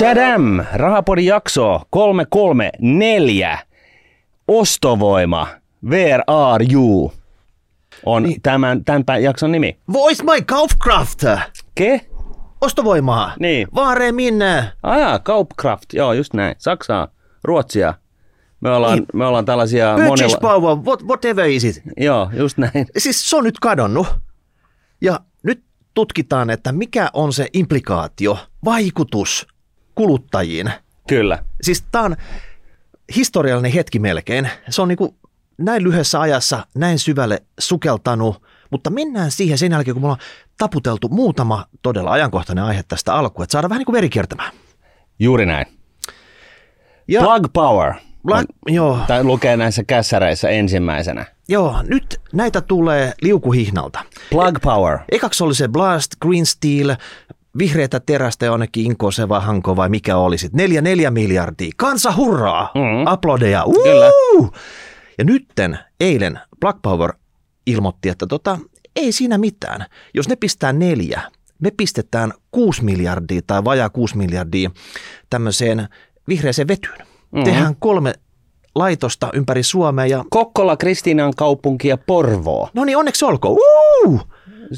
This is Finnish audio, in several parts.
Shadam, Rahapodin jakso 334. Ostovoima, where are you? On niin. tämän, tämän jakson nimi. Voice my Kaufkraft! Ke? Ostovoimaa. Niin. Vaare minne? Ajaa, Kaupkraft, joo just näin. Saksaa, Ruotsia. Me ollaan, Niin. me ollaan tällaisia Purchase power, what, whatever is it. Joo, just näin. Siis se on nyt kadonnut. Ja nyt tutkitaan, että mikä on se implikaatio, vaikutus kuluttajiin. Kyllä. Siis tämä on historiallinen hetki melkein. Se on niin kuin näin lyhyessä ajassa näin syvälle sukeltanut, mutta mennään siihen sen jälkeen, kun me ollaan taputeltu muutama todella ajankohtainen aihe tästä alkuun, että saadaan vähän niin kuin veri kiertämään. Juuri näin. Ja, Plug Power. Bla- on- joo, Tai lukee näissä kässäreissä ensimmäisenä. joo, nyt näitä tulee liukuhihnalta. Plug Power. Ekaksi oli se Blast, Green Steel, vihreätä terästä jonnekin Inkoseva, Hanko vai mikä oli sitten. Neljä, neljä miljardia. Kansa hurraa! Mm. Aplodeja! Kyllä. Ja nytten, eilen, Black Power ilmoitti, että tota, ei siinä mitään. Jos ne pistää neljä, me pistetään kuusi miljardia tai vajaa kuusi miljardia tämmöiseen vihreäseen vetyyn. Mhm. Mm-hmm. Tehdään kolme laitosta ympäri Suomea ja Kokkola, Kristiinan kaupunki ja Porvoo. no niin, onneksi olkoon. Uu!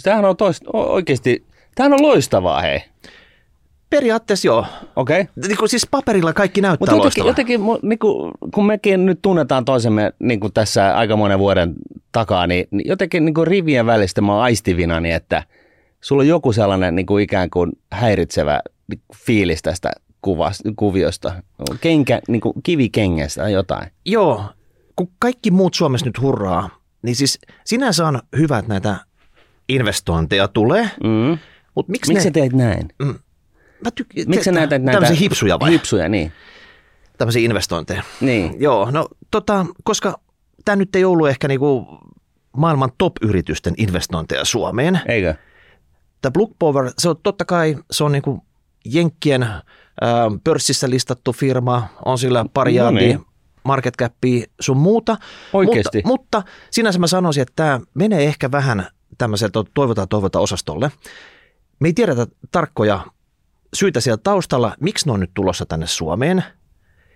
Tämähän on toista, oikeasti, tämähän on loistavaa hei. Periaatteessa joo. Okei. Okay. Niin kuin siis paperilla kaikki näyttää Mutta jotenkin, jotenkin mu- niinku, kun mekin nyt tunnetaan toisemme niinku tässä aika monen vuoden takaa, niin, niin jotenkin niinku rivien välistä mä oon aistivina, niin että sulla on joku sellainen niinku ikään kuin häiritsevä fiilis tästä kuvasta, kuviosta. Kenkä, niinku kivikengästä tai jotain. Joo, kun kaikki muut Suomessa nyt hurraa, niin siis sinänsä on hyvä, että näitä investointeja tulee, Mm. Mutta miksi, Miksi sä ne, teet näin? mä tyk- Miksi sä näytät näitä tämmöisiä hipsuja vai? Hipsuja, niin. Tämmöisiä investointeja. niin. Joo, no tota, koska tämä nyt ei ollut ehkä niinku maailman top-yritysten investointeja Suomeen. Eikö? Tämä Blue Power, se on totta kai, se on niinku Jenkkien ää, pörssissä listattu firma, on sillä pari No niin. market capia sun muuta. Oikeesti? Mutta, mutta sinänsä mä sanoisin, että tämä menee ehkä vähän tämmöiseltä toivotaan toivota osastolle. Me ei tiedetä tarkkoja syitä siellä taustalla, miksi ne on nyt tulossa tänne Suomeen.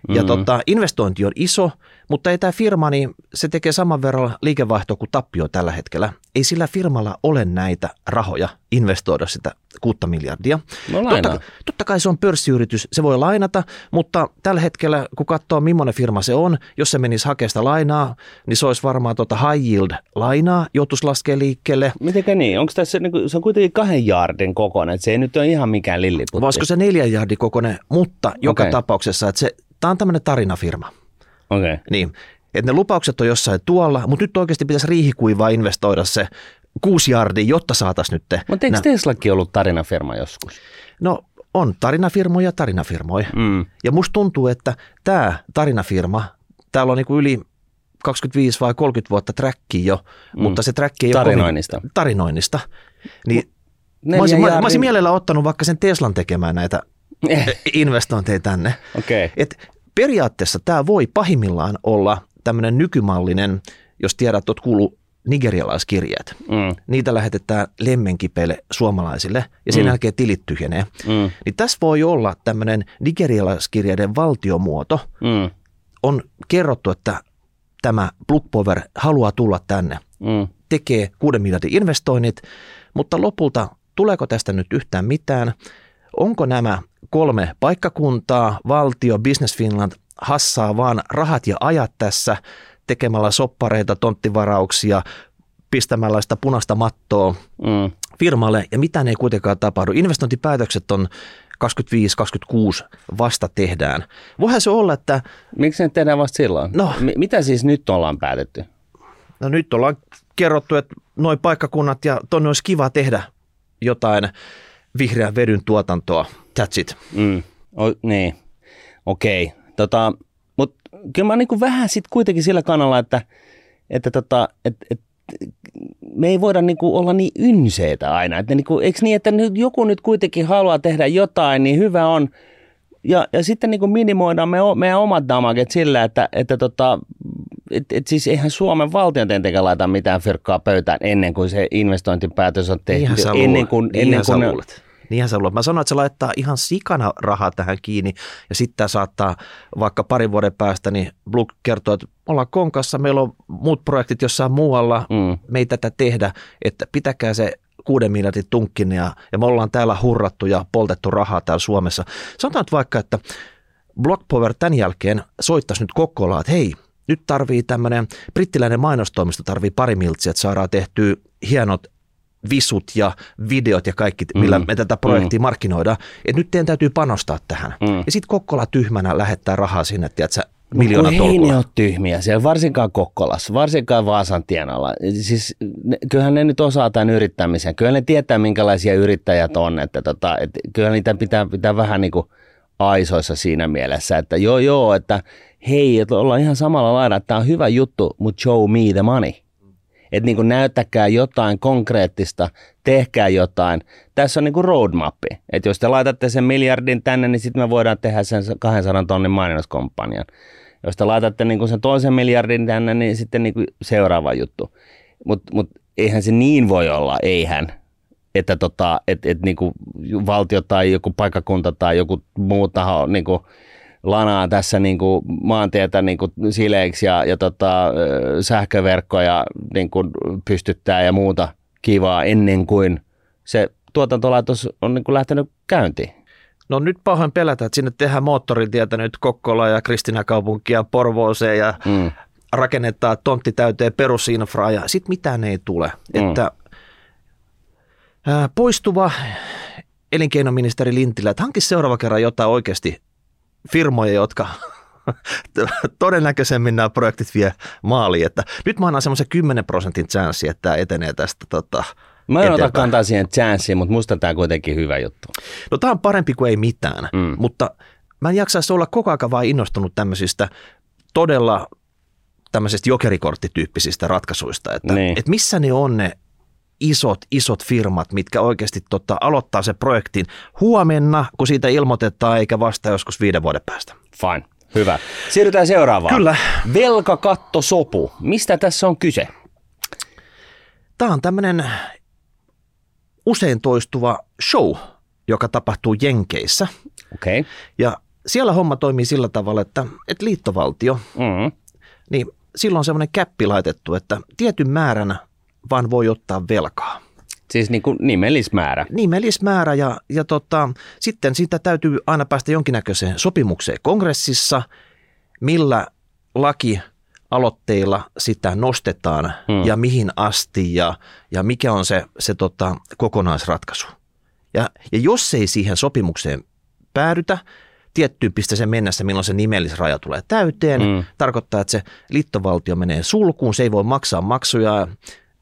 Ja Mm. tota, investointi on iso, mutta ei tämä firma, niin se tekee saman verran liikevaihtoa kuin tappio tällä hetkellä. Ei sillä firmalla ole näitä rahoja investoida sitä kuutta miljardia. No Totta, lainaa. totta kai se on pörssiyritys, se voi lainata, mutta tällä hetkellä, kun katsoo millainen firma se on, jos se menisi hakemaan sitä lainaa, niin se olisi varmaan tota high yield lainaa, joutuisi laskea liikkeelle. Mitenkä niin? Onko tässä, niinku, se on kuitenkin kahden jaardin kokoinen, että se ei nyt ole ihan mikään lilliputti. Voisiko se neljä jardi kokoinen, mutta joka Okei. tapauksessa, että se, tämä on tämmöinen tarinafirma. Okei. Okay. Niin, että ne lupaukset on jossain tuolla, mutta nyt oikeasti pitäisi riihikuivaa investoida se kuusi jardia, jotta saataisiin nyt. te- Mutta eikö nä- Teslakin ollut tarinafirma joskus? No on tarinafirmoja tarinafirmoja. Mm. Ja musta tuntuu, että tämä tarinafirma, täällä on niinku yli 25 vai 30 vuotta träkki jo, mm. mutta se träkki ei Tarinoinnista. ole kovin, tarinoinnista. Niin Neljä mä, olisin, mä, mä olisin mielellä ottanut vaikka sen Teslan tekemään näitä investointeja tänne. Okay. Et periaatteessa tämä voi pahimmillaan olla tämmöinen nykymallinen, jos tiedät, että oot kuullut nigerialaiskirjeet. Mm. Niitä lähetetään lemmenkipeille suomalaisille ja sen Mm. jälkeen tilit tyhjenee. Mm. Niin tässä voi olla tämmöinen nigerialaiskirjeiden valtiomuoto. Mm. On kerrottu, että tämä Blue Power haluaa tulla tänne, Mm. tekee 6 miljardin investoinnit, mutta lopulta tuleeko tästä nyt yhtään mitään? Onko nämä kolme paikkakuntaa, valtio, Business Finland, hassaa vaan rahat ja ajat tässä tekemällä soppareita, tonttivarauksia, pistämällä sitä punaista mattoa Mm. firmalle ja mitään ei kuitenkaan tapahdu. Investointipäätökset on 25-26 vasta tehdään. Voihan se olla, että Miksi ne tehdään vasta silloin? No. M- mitä siis nyt ollaan päätetty? no nyt ollaan kerrottu, että noi paikkakunnat ja tonne olisi kiva tehdä jotain vihreän vedyn tuotantoa. That's it. Mm. O, niin, okei. Tota, Mutta kyllä mä niinku vähän sitten kuitenkin sillä kannalla, että, että tota, et, et, me ei voida niinku olla niin ynseitä aina. Että niinku, eikö niin, että nyt joku nyt kuitenkin haluaa tehdä jotain, niin hyvä on. Ja, ja sitten niinku minimoidaan me, meidän omat damaget sillä, että, että tota, et, et siis eihän Suomen valtion tietenkään laita mitään fyrkkaa pöytään ennen kuin se investointipäätös on tehty. Niinhän sä ennen kuin, ennen kuin ne, luulet. Niinhän se luulet. Mä sanoin, että se laittaa ihan sikana rahaa tähän kiinni ja sitten saattaa vaikka parin vuoden päästä, niin Blue kertoo, että ollaan konkassa, meillä on muut projektit jossain muualla, mm. me ei tätä tehdä, että pitäkää se kuuden miljardin tunkkin ja, ja me ollaan täällä hurrattu ja poltettu rahaa täällä Suomessa. Sanotaan nyt vaikka, että Blockpower tämän jälkeen soittaisi nyt Kokkolaan, että hei, nyt tarvii tämmöinen brittiläinen mainostoimisto tarvii pari miltsiä, että saadaan tehtyä hienot visut ja videot ja kaikki, millä mm. me tätä projektia mm. markkinoidaan. Että nyt teidän täytyy panostaa tähän. Mm. Ja sitten Kokkola tyhmänä lähettää rahaa sinne, tiedätkö, miljoona tolkulla. Ei ne ole tyhmiä siellä, varsinkaan Kokkolassa, varsinkaan Vaasan tienalla. Siis ne, kyllähän ne nyt osaa tämän yrittämisen. Kyllä ne tietää, minkälaisia yrittäjät on. Että tota, et, kyllä niitä pitää, pitää vähän niin kuin aisoissa siinä mielessä, että joo joo, että hei, että ollaan ihan samalla lailla, että tämä on hyvä juttu, mutta show me the money. Että niin kuin näyttäkää jotain konkreettista, tehkää jotain. Tässä on niin kuin roadmappi. Että jos te laitatte sen miljardin tänne, niin sitten me voidaan tehdä sen 200 tonnin mainoskompanjan. Jos te laitatte niin kuin sen toisen miljardin tänne, niin sitten niin kuin seuraava juttu. Mutta mut eihän se niin voi olla, eihän. Että tota, et, et niin kuin valtio tai joku paikkakunta tai joku muu taho niin kuin lanaa tässä niin kuin maantietä niin kuin sileiksi ja, ja tota, sähköverkkoja niin kuin pystyttää ja muuta kivaa ennen kuin se tuotantolaitos on niin kuin lähtenyt käyntiin. No nyt pahoin pelätä, että sinne tehdään moottoritietä nyt Kokkola ja Kristinäkaupunkia Porvooseen ja mm. rakennetaan tontti täyteen perusinfraa ja sitten mitään ei tule. Mm. Että ää, poistuva elinkeinoministeri Lintilä, että hankisi seuraava kerran jotain oikeasti firmoja, jotka todennäköisemmin nämä projektit vie maaliin. Että nyt mä annan semmoisen 10 prosentin chanssi, että tämä etenee tästä tota, Mä en ota kantaa siihen chanssiin, mutta musta tämä on kuitenkin hyvä juttu. No tämä on parempi kuin ei mitään, mm. mutta mä en jaksaisi olla koko ajan vaan innostunut tämmöisistä todella tämmöisistä jokerikorttityyppisistä ratkaisuista, että, niin. että missä ne on ne isot, isot firmat, mitkä oikeasti tota, aloittaa se projektin huomenna, kun siitä ilmoitetaan, eikä vasta joskus viiden vuoden päästä. Fine. Hyvä. Siirrytään seuraavaan. Kyllä. Velkakattosopu. Mistä tässä on kyse? Tämä on tämmöinen usein toistuva show, joka tapahtuu Jenkeissä. Okei. Okay. Ja siellä homma toimii sillä tavalla, että, että liittovaltio, mm-hmm. niin silloin on semmoinen käppi laitettu, että tietyn määrän vaan voi ottaa velkaa. Siis niin kuin nimellismäärä. Nimellismäärä ja, ja tota, sitten siitä täytyy aina päästä jonkinnäköiseen sopimukseen kongressissa, millä laki aloitteilla sitä nostetaan hmm. ja mihin asti ja, ja mikä on se, se tota, kokonaisratkaisu. Ja, ja jos ei siihen sopimukseen päädytä, tiettyyn pisteeseen mennessä, milloin se nimellisraja tulee täyteen, hmm. tarkoittaa, että se liittovaltio menee sulkuun, se ei voi maksaa maksuja,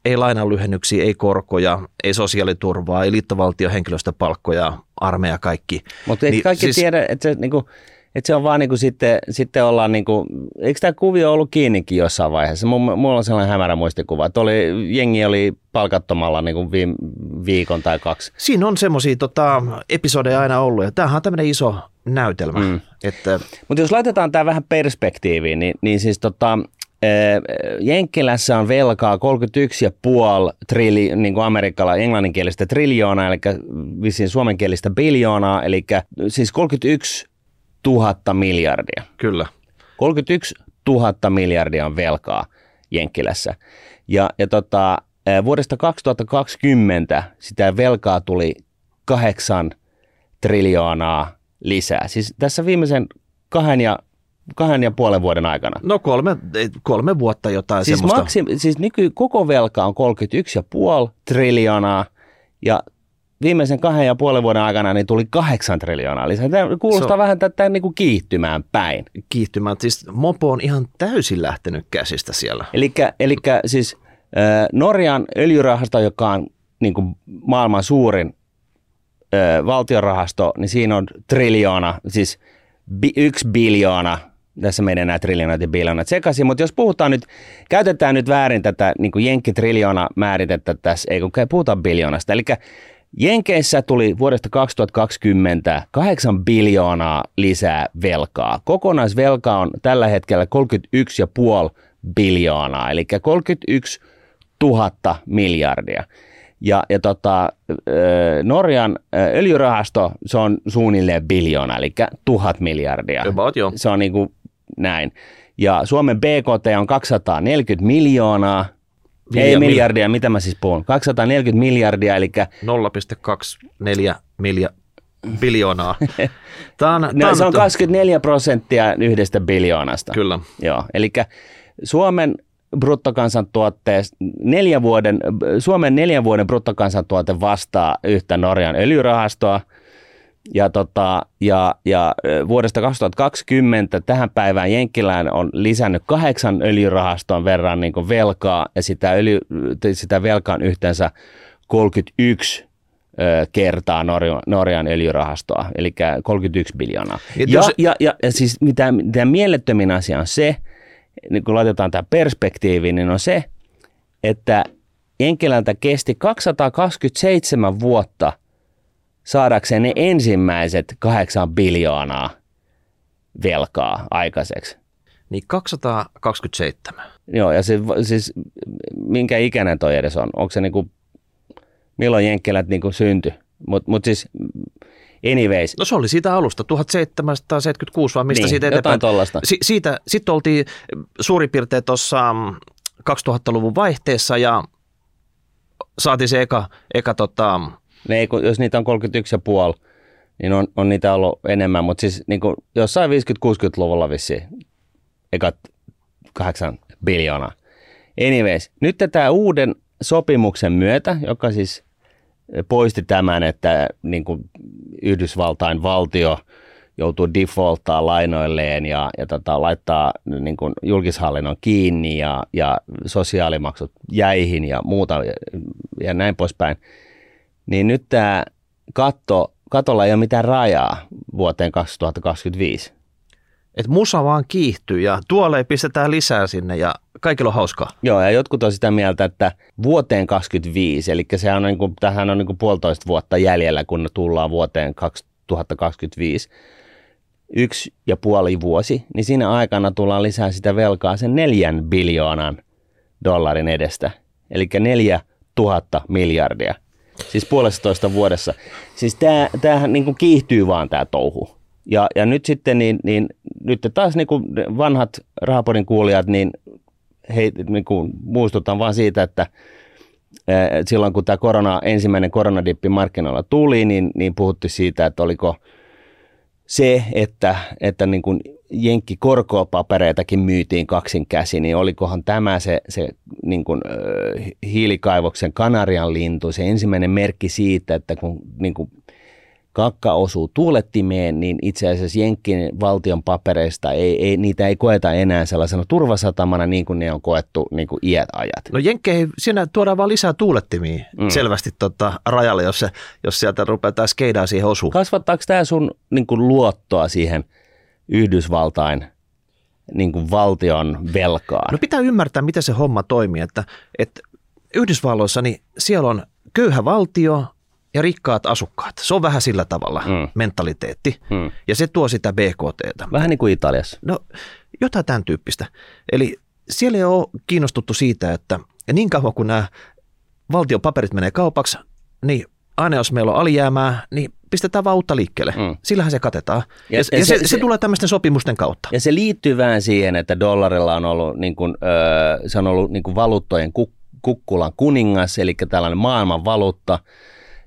ei lainanlyhennyksiä, ei korkoja, ei sosiaaliturvaa, ei liittovaltion henkilöstöpalkkoja, armeija kaikki. Mutta niin, kaikki siis, tiedä, että se, niinku, että se on vaan niinku sitten, sitten ollaan, niinku, eikö tämä kuvio ollut kiinnikin jossain vaiheessa? Mulla on sellainen hämärä muistikuva, että oli, jengi oli palkattomalla niinku viime, viikon tai kaksi. Siinä on semmoisia tota, episodeja aina ollut ja tämähän on tämmöinen iso näytelmä. Mm. Että... Mutta jos laitetaan tämä vähän perspektiiviin, niin, niin siis tota, Jenkkilässä on velkaa 31,5 trilli, niin kuin amerikkala englanninkielistä triljoonaa, eli vissiin suomenkielistä biljoonaa, eli siis 31 000 miljardia. Kyllä. 31 000 miljardia on velkaa Jenkkilässä. Ja, ja tota, vuodesta 2020 sitä velkaa tuli 8 triljoonaa lisää. Siis tässä viimeisen kahden ja kahden ja puolen vuoden aikana. No kolme, kolme vuotta jotain siis semmoista. Maksim, siis nyky, koko velka on 31,5 triljoonaa ja viimeisen kahden ja puolen vuoden aikana niin tuli kahdeksan triljoonaa lisää. Tämä kuulostaa so, vähän tätä niin kuin kiihtymään päin. Kiihtymään. Siis mopo on ihan täysin lähtenyt käsistä siellä. Eli siis äh, Norjan öljyrahasto, joka on niin kuin maailman suurin äh, valtiorahasto, niin siinä on triljoona, siis bi, yksi biljoona tässä menee nämä triljoonat ja biljoonat sekaisin, mutta jos puhutaan nyt, käytetään nyt väärin tätä niin kuin jenkkitriljoona määritettä tässä, ei kun puhutaan biljoonasta, eli Jenkeissä tuli vuodesta 2020 8 biljoonaa lisää velkaa. Kokonaisvelka on tällä hetkellä 31,5 biljoonaa, eli 31 000 miljardia. Ja, ja tota, Norjan öljyrahasto, se on suunnilleen biljoona, eli tuhat miljardia. About, joo. Se on niin kuin näin. Ja Suomen BKT on 240 miljoonaa, Milja- ei miljardia, mitä mä siis puhun? 240 miljardia, eli 0,24 milja biljoonaa. Tämä on, no, tää se on nyt- 24 prosenttia yhdestä biljoonasta. Kyllä. Joo, eli Suomen bruttokansantuotteesta neljä vuoden, Suomen neljän vuoden bruttokansantuote vastaa yhtä Norjan öljyrahastoa. Ja, tota, ja, ja vuodesta 2020 tähän päivään Jenkkilään on lisännyt kahdeksan öljyrahaston verran niin velkaa ja sitä, öljy, sitä velkaa on yhteensä 31 ö, kertaa Norjan, Norjan öljyrahastoa, eli 31 biljoonaa. Ja, jos- ja, ja, ja siis mitä, mitä mielettömin asia on se, niin kun laitetaan tämä perspektiiviin, niin on se, että Enkilältä kesti 227 vuotta saadakseen ne ensimmäiset kahdeksan biljoonaa velkaa aikaiseksi. Niin 227. Joo, ja se, siis minkä ikäinen toi edes on? Onko se niinku, milloin Jenkkilät niinku syntyi? Mutta mut siis anyways, No se oli siitä alusta, 1776 vai mistä Niin, siitä jotain eteenpäin. tollasta. Si- siitä, sitten oltiin suurin piirtein tuossa 2000-luvun vaihteessa ja saatiin se eka, eka tota, ne ei, jos niitä on 31,5, niin on, on niitä ollut enemmän, mutta siis niin kuin jossain 50-60-luvulla vissiin ekat kahdeksan biljoonaa. Anyways, nyt tämä uuden sopimuksen myötä, joka siis poisti tämän, että niin kuin Yhdysvaltain valtio joutuu defaulttaa lainoilleen ja, ja tota, laittaa niin kuin julkishallinnon kiinni ja, ja sosiaalimaksut jäihin ja muuta ja, ja näin poispäin, niin nyt tämä katto, katolla ei ole mitään rajaa vuoteen 2025. että musa vaan kiihtyy ja tuolle pistetään lisää sinne ja kaikilla on hauskaa. Joo, ja jotkut on sitä mieltä, että vuoteen 2025, eli sehän on niin kuin, tähän on niin kuin puolitoista vuotta jäljellä, kun tullaan vuoteen 2025, yksi ja puoli vuosi, niin siinä aikana tullaan lisää sitä velkaa sen neljän biljoonan dollarin edestä, eli neljä tuhatta miljardia, siis puolestatoista vuodessa. Siis tää, tämähän niin kuin kiihtyy vaan tämä touhu. Ja, ja nyt sitten niin, niin nyt taas niin kuin vanhat rahapodin kuulijat, niin hei, niin kuin muistutan vaan siitä, että silloin kun tämä korona, ensimmäinen koronadippi markkinoilla tuli, niin, niin puhuttiin siitä, että oliko se, että, että niin kuin jenkkikorkopapereitakin myytiin kaksin käsin, niin olikohan tämä se, se niin kuin, ö, hiilikaivoksen kanarian lintu, se ensimmäinen merkki siitä, että kun niin kuin kakka osuu tuulettimeen, niin itse asiassa Jenkkien valtion papereista ei, ei, niitä ei koeta enää sellaisena turvasatamana niin kuin ne on koettu niin kuin iät ajat. No Jenkkeihin, siinä tuodaan vaan lisää tuulettimia mm. selvästi tota, rajalle, jos, se, jos sieltä rupeaa taas skeidaa siihen osuun. Kasvattaako tämä sun niin kuin luottoa siihen Yhdysvaltain niin kuin valtion velkaan? No pitää ymmärtää, miten se homma toimii, että, että Yhdysvalloissa niin siellä on köyhä valtio ja rikkaat asukkaat. Se on vähän sillä tavalla mm. mentaliteetti Mm. ja se tuo sitä BKTtä. Vähän niin kuin Italiassa. No jotain tämän tyyppistä. Eli siellä ei ole kiinnostuttu siitä, että niin kauan kun nämä valtion paperit menee kaupaksi, niin aina jos meillä on alijäämää, niin pistetään vaan uutta liikkeelle. Mm. Sillähän se katetaan. Ja, Ja- ja, ja se, se- se, se- se tulee tämmöisten sopimusten kautta. Ja se liittyy vähän siihen, että dollarilla on ollut, niin kuin, öö, se on ollut niin kuin valuuttojen kuk- kukkulan kuningas, eli tällainen maailman valuutta,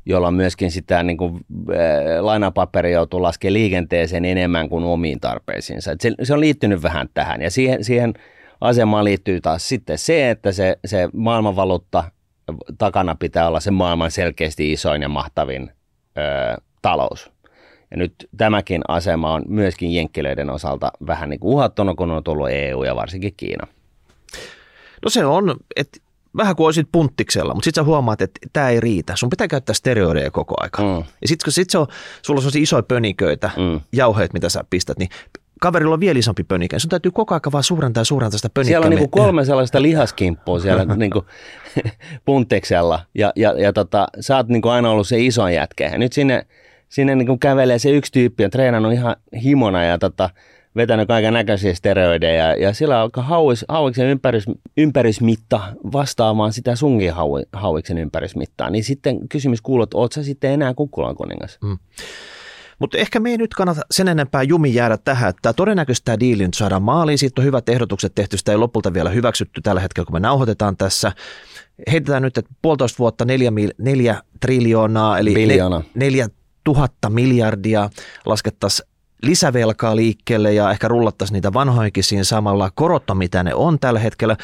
jolla myöskin sitä niin kuin, öö, lainapaperi joutuu laskemaan liikenteeseen enemmän kuin omiin tarpeisiinsa. Et se, se on liittynyt vähän tähän, ja siihen, siihen asemaan liittyy taas sitten se, että se, se maailmanvaluutta takana pitää olla se maailman selkeästi isoin ja mahtavin öö, talous. Ja nyt tämäkin asema on myöskin jenkkilöiden osalta vähän niin kuin uhattuna, kun on tullut EU ja varsinkin Kiina. No se on, että vähän kuin olisit punttiksella, mutta sitten sä huomaat, että tämä ei riitä. Sun pitää käyttää steroideja koko aika. Mm. Ja sitten kun sit se on, sulla on isoja pöniköitä, Mm. jauheet, mitä sä pistät, niin kaverilla on vielä isompi pönikä. Sun täytyy koko aika vaan suurentaa ja suurentaa sitä pönikkää. Siellä on niin kuin kolme sellaista lihaskimppua siellä niin kuin punteksella ja, ja, ja tota, sä oot niin kuin aina ollut se iso jätkä. Ja nyt sinne, sinne niin kuin kävelee se yksi tyyppi, on treenannut ihan himona ja tota, vetänyt kaiken näköisiä steroideja ja, ja sillä alkaa hauis, hauiksen ympärys, ympärysmitta vastaamaan sitä sunkin hau, hauiksen ympärysmittaa. Niin sitten kysymys kuuluu, että oot sä sitten enää kukkulan kuningas? Mm. Mutta ehkä me ei nyt kannata sen enempää jumi jäädä tähän, että todennäköisesti tämä diili nyt saadaan maaliin, siitä on hyvät ehdotukset tehty, sitä ei lopulta vielä hyväksytty tällä hetkellä, kun me nauhoitetaan tässä. Heitetään nyt, että puolitoista vuotta neljä, neljä triljoonaa, eli Biljoona. ne, neljä tuhatta miljardia laskettaisiin lisävelkaa liikkeelle ja ehkä rullattaisiin niitä vanhoinkin siinä samalla korotta, mitä ne on tällä hetkellä.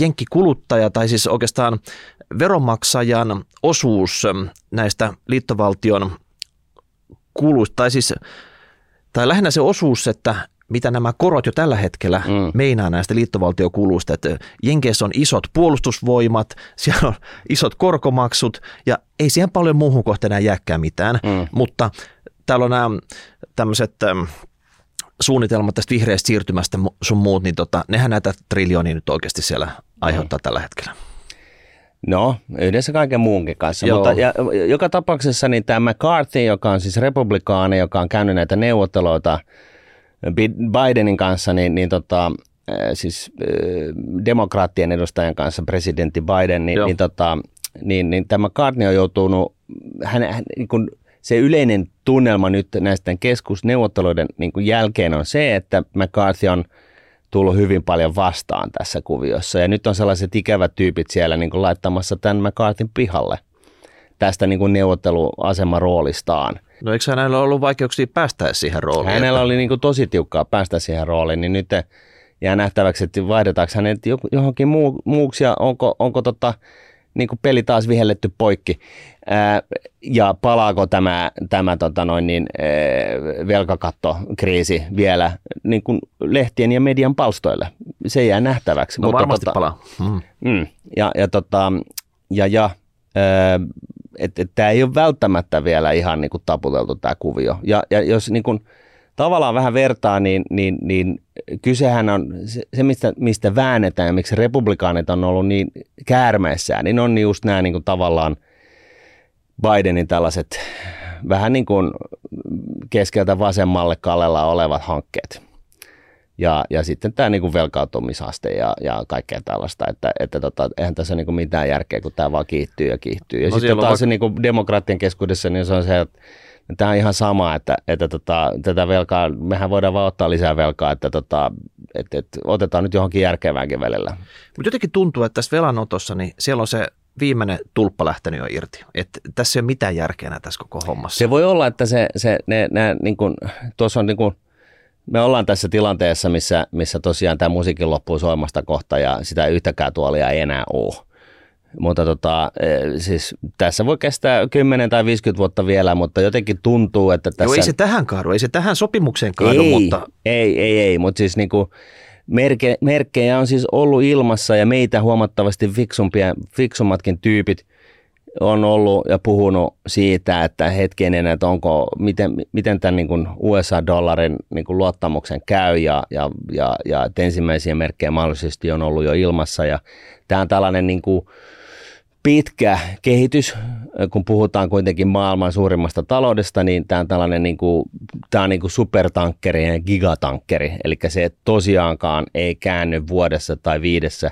Jenkkikuluttaja tai siis oikeastaan veronmaksajan osuus näistä liittovaltion kuluista, tai siis tai lähinnä se osuus, että mitä nämä korot jo tällä hetkellä mm. meinaa näistä liittovaltiokuluista, että Jenkeissä on isot puolustusvoimat, siellä on isot korkomaksut ja ei siihen paljon muuhun kohtaan enää jääkään mitään, mm. mutta täällä on nämä tämmöiset suunnitelmat tästä vihreästä siirtymästä sun muut, niin tota, nehän näitä triljoonia nyt oikeasti siellä aiheuttaa mm. tällä hetkellä. No, yhdessä kaiken muunkin kanssa. Joo. Mutta ja, joka tapauksessa niin tämä McCarthy, joka on siis republikaani, joka on käynyt näitä neuvotteluita Bidenin kanssa, niin, niin tota, siis demokraattien edustajan kanssa, presidentti Biden, niin, niin, tota, niin, niin tämä McCarthy on joutunut, hän, hän niin kuin, se yleinen tunnelma nyt näistä keskusneuvotteluiden niin kuin jälkeen on se, että McCarthy on tullut hyvin paljon vastaan tässä kuviossa. Ja nyt on sellaiset ikävät tyypit siellä niin kuin laittamassa tämän McCarthyn pihalle tästä niin kuin neuvotteluasemaroolistaan. No eikö hänellä ollut vaikeuksia päästä siihen rooliin? Hänellä oli niin kuin tosi tiukkaa päästä siihen rooliin, niin nyt jää nähtäväksi, että vaihdetaanko hänet johonkin muu, muuksi ja onko, onko tota, niin kuin peli taas vihelletty poikki. Ää, ja palaako tämä, tämä tota noin niin, ää, velkakattokriisi vielä niin kuin lehtien ja median palstoille? Se jää nähtäväksi. No mutta varmasti tota, palaa. Mm. Mm, ja, ja, tota, ja, ja että et, tämä ei ole välttämättä vielä ihan niin kuin taputeltu tämä kuvio. Ja, ja jos niin kuin, tavallaan vähän vertaa, niin, niin, niin kysehän on se, mistä, mistä väännetään ja miksi republikaanit on ollut niin käärmeissään, niin on just nämä niin kuin tavallaan Bidenin tällaiset vähän niin kuin keskeltä vasemmalle kallella olevat hankkeet. Ja, ja sitten tämä niin kuin velkautumisaste ja, ja kaikkea tällaista, että, että tota, eihän tässä niin kuin mitään järkeä, kun tämä vaan kiihtyy ja kiihtyy. Ja no sitten taas va- se niin kuin demokraattien keskuudessa, niin se on se, että Tämä on ihan sama, että, että tota, tätä velkaa, mehän voidaan vaan ottaa lisää velkaa, että, tota, että, että otetaan nyt johonkin järkeväänkin välillä. Mutta jotenkin tuntuu, että tässä velanotossa, niin siellä on se viimeinen tulppa lähtenyt jo irti. Että tässä ei ole mitään järkeä tässä koko hommassa. Se voi olla, että se, se ne, ne, niin kuin, tuossa on niin kuin, me ollaan tässä tilanteessa, missä, missä tosiaan tämä musiikin loppuu soimasta kohta ja sitä yhtäkään tuolia ei enää ole. Mutta tota, e, siis tässä voi kestää 10 tai 50 vuotta vielä, mutta jotenkin tuntuu, että tässä... Joo, ei se tähän kaadu, ei se tähän sopimukseen kaadu, ei, mutta... Ei, ei, ei, mutta siis niinku, merke, merkkejä on siis ollut ilmassa ja meitä huomattavasti fiksumpia, fiksummatkin tyypit on ollut ja puhunut siitä, että hetkinen, että onko, miten, miten tämän niin USA-dollarin niin luottamuksen käy ja, ja, ja, ja että ensimmäisiä merkkejä mahdollisesti on ollut jo ilmassa. Ja tämä on tällainen niin kuin, pitkä kehitys, kun puhutaan kuitenkin maailman suurimmasta taloudesta, niin tämä on tällainen niin kuin, tämä on niin kuin supertankkeri ja gigatankkeri, eli se tosiaankaan ei käänny vuodessa tai viidessä,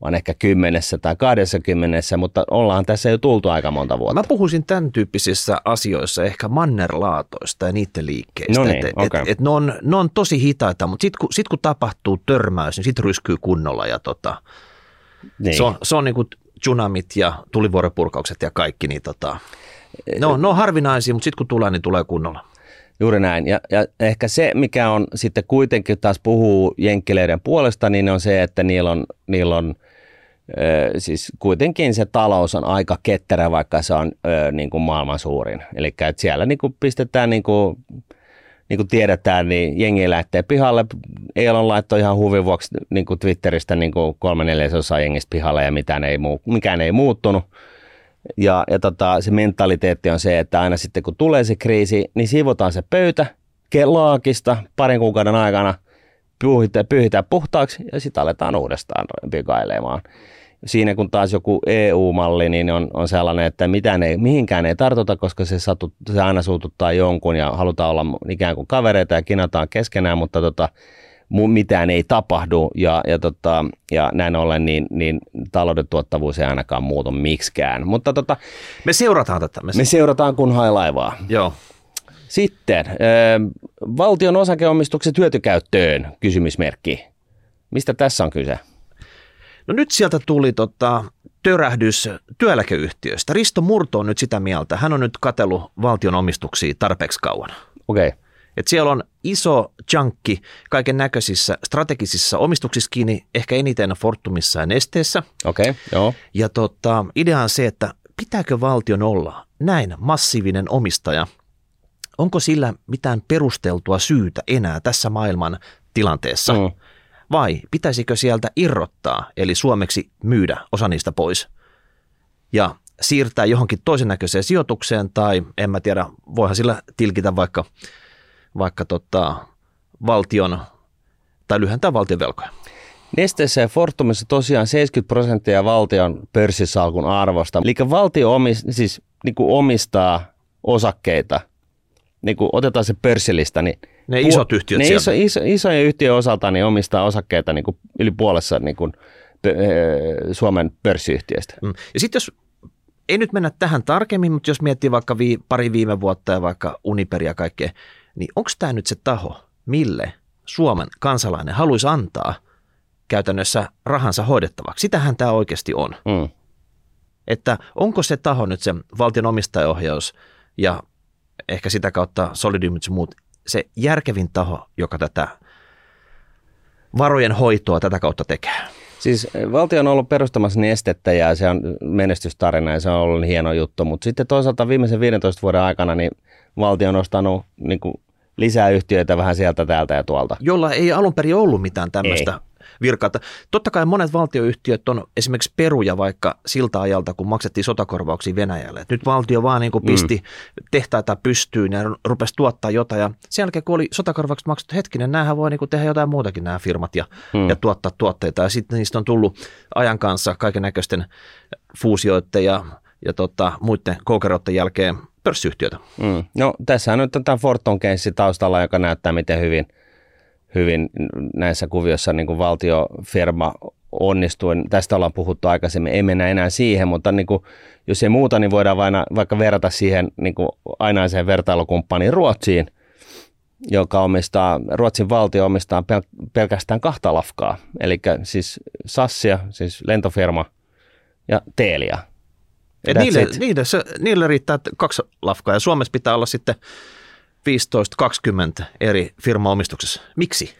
vaan ehkä kymmenessä tai kahdessakymmenessä, mutta ollaan tässä jo tultu aika monta vuotta. Mä puhuisin tämän tyyppisissä asioissa ehkä mannerlaatoista ja niiden liikkeistä. No niin, et, okay. et, et ne, on, ne on tosi hitaita, mutta sitten kun, sit kun tapahtuu törmäys, niin sitten ryskyy kunnolla ja tota, niin. se on, se on niin kuin tsunamit ja tulivuoropurkaukset ja kaikki, niin tota, no, ne on harvinaisia, mutta sitten kun tulee, niin tulee kunnolla. Juuri näin. Ja, ja ehkä se, mikä on sitten kuitenkin taas puhuu jenkkileiden puolesta, niin on se, että niillä on, niillä on siis kuitenkin se talous on aika ketterä, vaikka se on ö, niin kuin maailman suurin. Eli siellä niin kuin pistetään niin kuin niin kuin tiedetään, niin jengi lähtee pihalle. Elon laittoi ihan huvin vuoksi niin kuin Twitteristä niin kuin kolme neljäsosaa jengistä pihalle ja mitään ei, muu, mikään ei muuttunut. Ja, ja tota, se mentaliteetti on se, että aina sitten kun tulee se kriisi, niin siivotaan se pöytä laakista parin kuukauden aikana, pyyhitään, pyyhitään puhtaaksi ja sitten aletaan uudestaan pikailemaan. siinä kun taas joku EU-malli niin on, on sellainen, että mitään ei, mihinkään ei tartuta, koska se, satut, se aina suututtaa jonkun ja halutaan olla ikään kuin kavereita ja kinataan keskenään, mutta tota, mitään ei tapahdu ja, ja, tota, ja näin ollen niin, niin talouden tuottavuus ei ainakaan muutu miksikään. Mutta tota, me seurataan tätä. Me, me seurataan kun hai laivaa. Joo. Sitten äh, valtion osakeomistukset hyötykäyttöön, kysymysmerkki. Mistä tässä on kyse? No nyt sieltä tuli tota, törähdys työeläkeyhtiöstä. Risto Murto on nyt sitä mieltä. Hän on nyt katellut valtion omistuksia tarpeeksi kauan. Okei. Okay. Et siellä on iso junkki kaiken näköisissä strategisissa omistuksissa kiinni, ehkä eniten Fortumissa ja Nesteessä. Okei, okay, joo. Ja tota, idea on se, että pitääkö valtion olla näin massiivinen omistaja? Onko sillä mitään perusteltua syytä enää tässä maailman tilanteessa? Mm. Vai pitäisikö sieltä irrottaa, eli suomeksi myydä osa niistä pois? Ja siirtää johonkin toisen näköiseen sijoitukseen tai en mä tiedä, voihan sillä tilkitä vaikka – vaikka tota, valtion tai lyhentää valtion velkoja. Nesteessä ja Fortumissa tosiaan 70 prosenttia valtion pörssisalkun arvosta. Eli valtio omis, siis, niin kuin omistaa osakkeita, niin kuin otetaan se pörssilista, niin ne pu- isot yhtiöt ne iso, iso, isojen yhtiön osalta niin omistaa osakkeita niin kuin yli puolessa niin kuin, Suomen pörssiyhtiöistä. Mm. Ja sitten jos ei nyt mennä tähän tarkemmin, mutta jos miettii vaikka vii, pari viime vuotta ja vaikka Uniperia ja kaikkea, niin onko tämä nyt se taho, mille Suomen kansalainen haluaisi antaa käytännössä rahansa hoidettavaksi? Sitähän tämä oikeasti on. Mm. Että onko se taho nyt se valtion omistajaohjaus ja ehkä sitä kautta Solidium ja muut, se järkevin taho, joka tätä varojen hoitoa tätä kautta tekee? Siis valtio on ollut perustamassa nestettä ja se on menestystarina ja se on ollut hieno juttu, mutta sitten toisaalta viimeisen 15 vuoden aikana niin valtio on ostanut niin kuin lisää yhtiöitä vähän sieltä, täältä ja tuolta. Jolla ei alun perin ollut mitään tämmöistä virkaa. Totta kai monet valtioyhtiöt on esimerkiksi peruja vaikka siltä ajalta, kun maksettiin sotakorvauksia Venäjälle. Et nyt valtio vaan niin kuin pisti mm. tehtaita pystyyn ja rupesi tuottaa jotain. Ja sen jälkeen, kun oli sotakorvaukset maksettu hetkinen, näähän voi niin kuin tehdä jotain muutakin nämä firmat ja, mm. ja tuottaa tuotteita. Ja sitten niistä on tullut ajan kanssa kaiken näköisten fuusioiden ja, ja tota, muiden koukeroiden jälkeen pörssiyhtiötä. Mm. No tässä on nyt tämä Forton keissi taustalla, joka näyttää miten hyvin, hyvin näissä kuvioissa niin kuin valtiofirma onnistuu. Tästä ollaan puhuttu aikaisemmin, ei mennä enää siihen, mutta niin kuin, jos ei muuta, niin voidaan vain, vaikka verrata siihen niin kuin ainaiseen vertailukumppaniin Ruotsiin, joka omistaa, Ruotsin valtio omistaa pel- pelkästään kahta lafkaa, eli siis Sassia, siis lentofirma, ja Teelia. Et niille, niille, se, niille riittää kaksi lafkaa ja Suomessa pitää olla sitten 15-20 eri firmaomistuksessa. Miksi?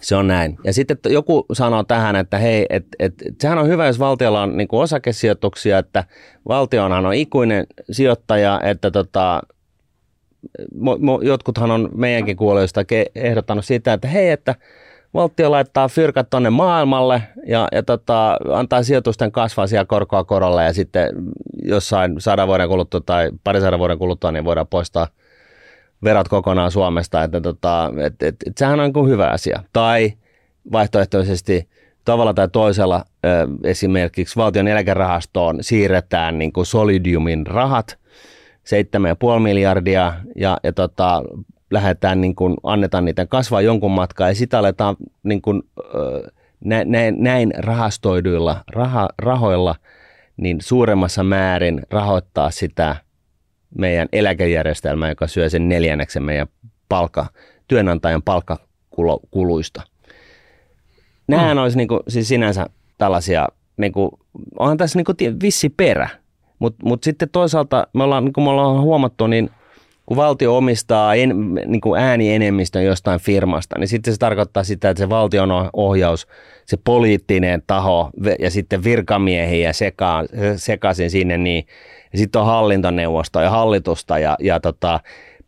Se on näin. Ja sitten joku sanoo tähän, että hei, et, et, sehän on hyvä, jos valtiolla on niin osakesijoituksia, että valtionhan on ikuinen sijoittaja, että tota, mo, mo, jotkuthan on meidänkin kuulijoista ehdottanut sitä, että hei, että valtio laittaa fyrkat tonne maailmalle ja, ja tota, antaa sijoitusten kasvaa siellä korkoa korolle ja sitten jossain sadan vuoden kuluttua tai parisadan vuoden kuluttua niin voidaan poistaa verot kokonaan Suomesta, että tota, et, et, et, sehän on niin hyvä asia. Tai vaihtoehtoisesti tavalla tai toisella esimerkiksi valtion eläkerahastoon siirretään niin kuin Solidiumin rahat, 7,5 miljardia ja, ja tota, lähdetään niin kuin, annetaan niitä kasvaa jonkun matkaa ja sitä aletaan niin kuin, näin, näin rahastoiduilla raha, rahoilla niin suuremmassa määrin rahoittaa sitä meidän eläkejärjestelmää, joka syö sen neljänneksen meidän palkka, työnantajan palkkakuluista. Nämähän mm. olisi niin kuin, siis sinänsä tällaisia, niin kuin, onhan tässä niin kuin vissi perä, mutta mut sitten toisaalta me ollaan, niin kuin me ollaan huomattu, niin – kun valtio omistaa en, niin kuin äänienemmistön jostain firmasta, niin sitten se tarkoittaa sitä, että se valtion ohjaus, se poliittinen taho ja sitten virkamiehiä sekaa, sekaisin sinne, niin ja sitten on hallintoneuvosto ja hallitusta ja, ja tota,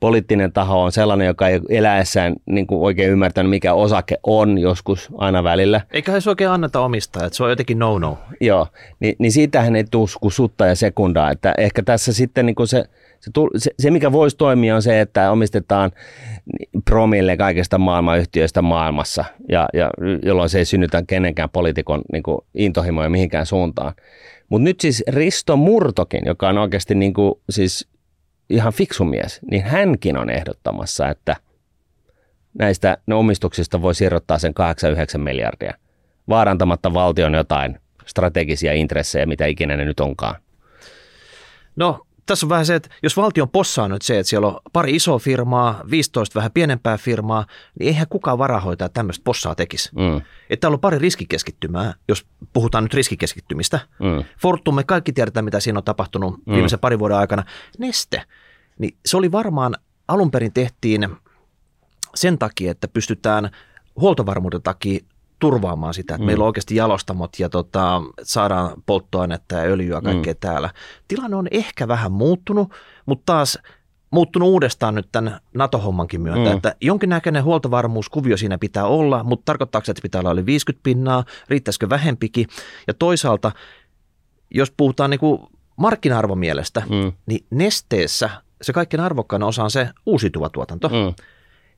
poliittinen taho on sellainen, joka ei eläessään niin kuin oikein ymmärtänyt, mikä osake on joskus aina välillä. Eikä se oikein anneta omistaa, että se on jotenkin no-no. Joo, niin, niin siitähän ei tule kuin sutta ja sekundaa, että ehkä tässä sitten niin kuin se – Se, se, se, mikä voisi toimia, on se, että omistetaan promille kaikista maailmanyhtiöistä maailmassa, ja, ja jolloin se ei synnytä kenenkään poliitikon niin kuin, intohimoja mihinkään suuntaan. Mutta nyt siis Risto Murtokin, joka on oikeasti niin kuin, siis ihan fiksu mies, niin hänkin on ehdottamassa, että näistä ne omistuksista voi siirrottaa sen 8-9 miljardia, vaarantamatta valtion jotain strategisia intressejä, mitä ikinä ne nyt onkaan. No tässä on vähän se, että jos valtion possa on nyt se, että siellä on pari isoa firmaa, 15 vähän pienempää firmaa, niin eihän kukaan varahoitaja tämmöistä possaa tekisi. Mm. Että täällä on pari riskikeskittymää, jos puhutaan nyt riskikeskittymistä. Mm. Fortum, me kaikki tiedetään, mitä siinä on tapahtunut mm. viimeisen parin vuoden aikana. Neste, niin se oli varmaan alun perin tehtiin sen takia, että pystytään huoltovarmuuden takia turvaamaan sitä, että mm. meillä on oikeasti jalostamot ja tota, saadaan polttoainetta ja öljyä kaikkea mm. täällä. Tilanne on ehkä vähän muuttunut, mutta taas muuttunut uudestaan nyt tämän NATO-hommankin myötä, mm. että jonkinnäköinen huoltovarmuuskuvio siinä pitää olla, mutta tarkoittaako että pitää olla yli 50 pinnaa, riittäisikö vähempikin, ja toisaalta, jos puhutaan niin kuin markkina-arvomielestä, mm. niin nesteessä se kaikkein arvokkain osa on se uusiutuva tuotanto. Mm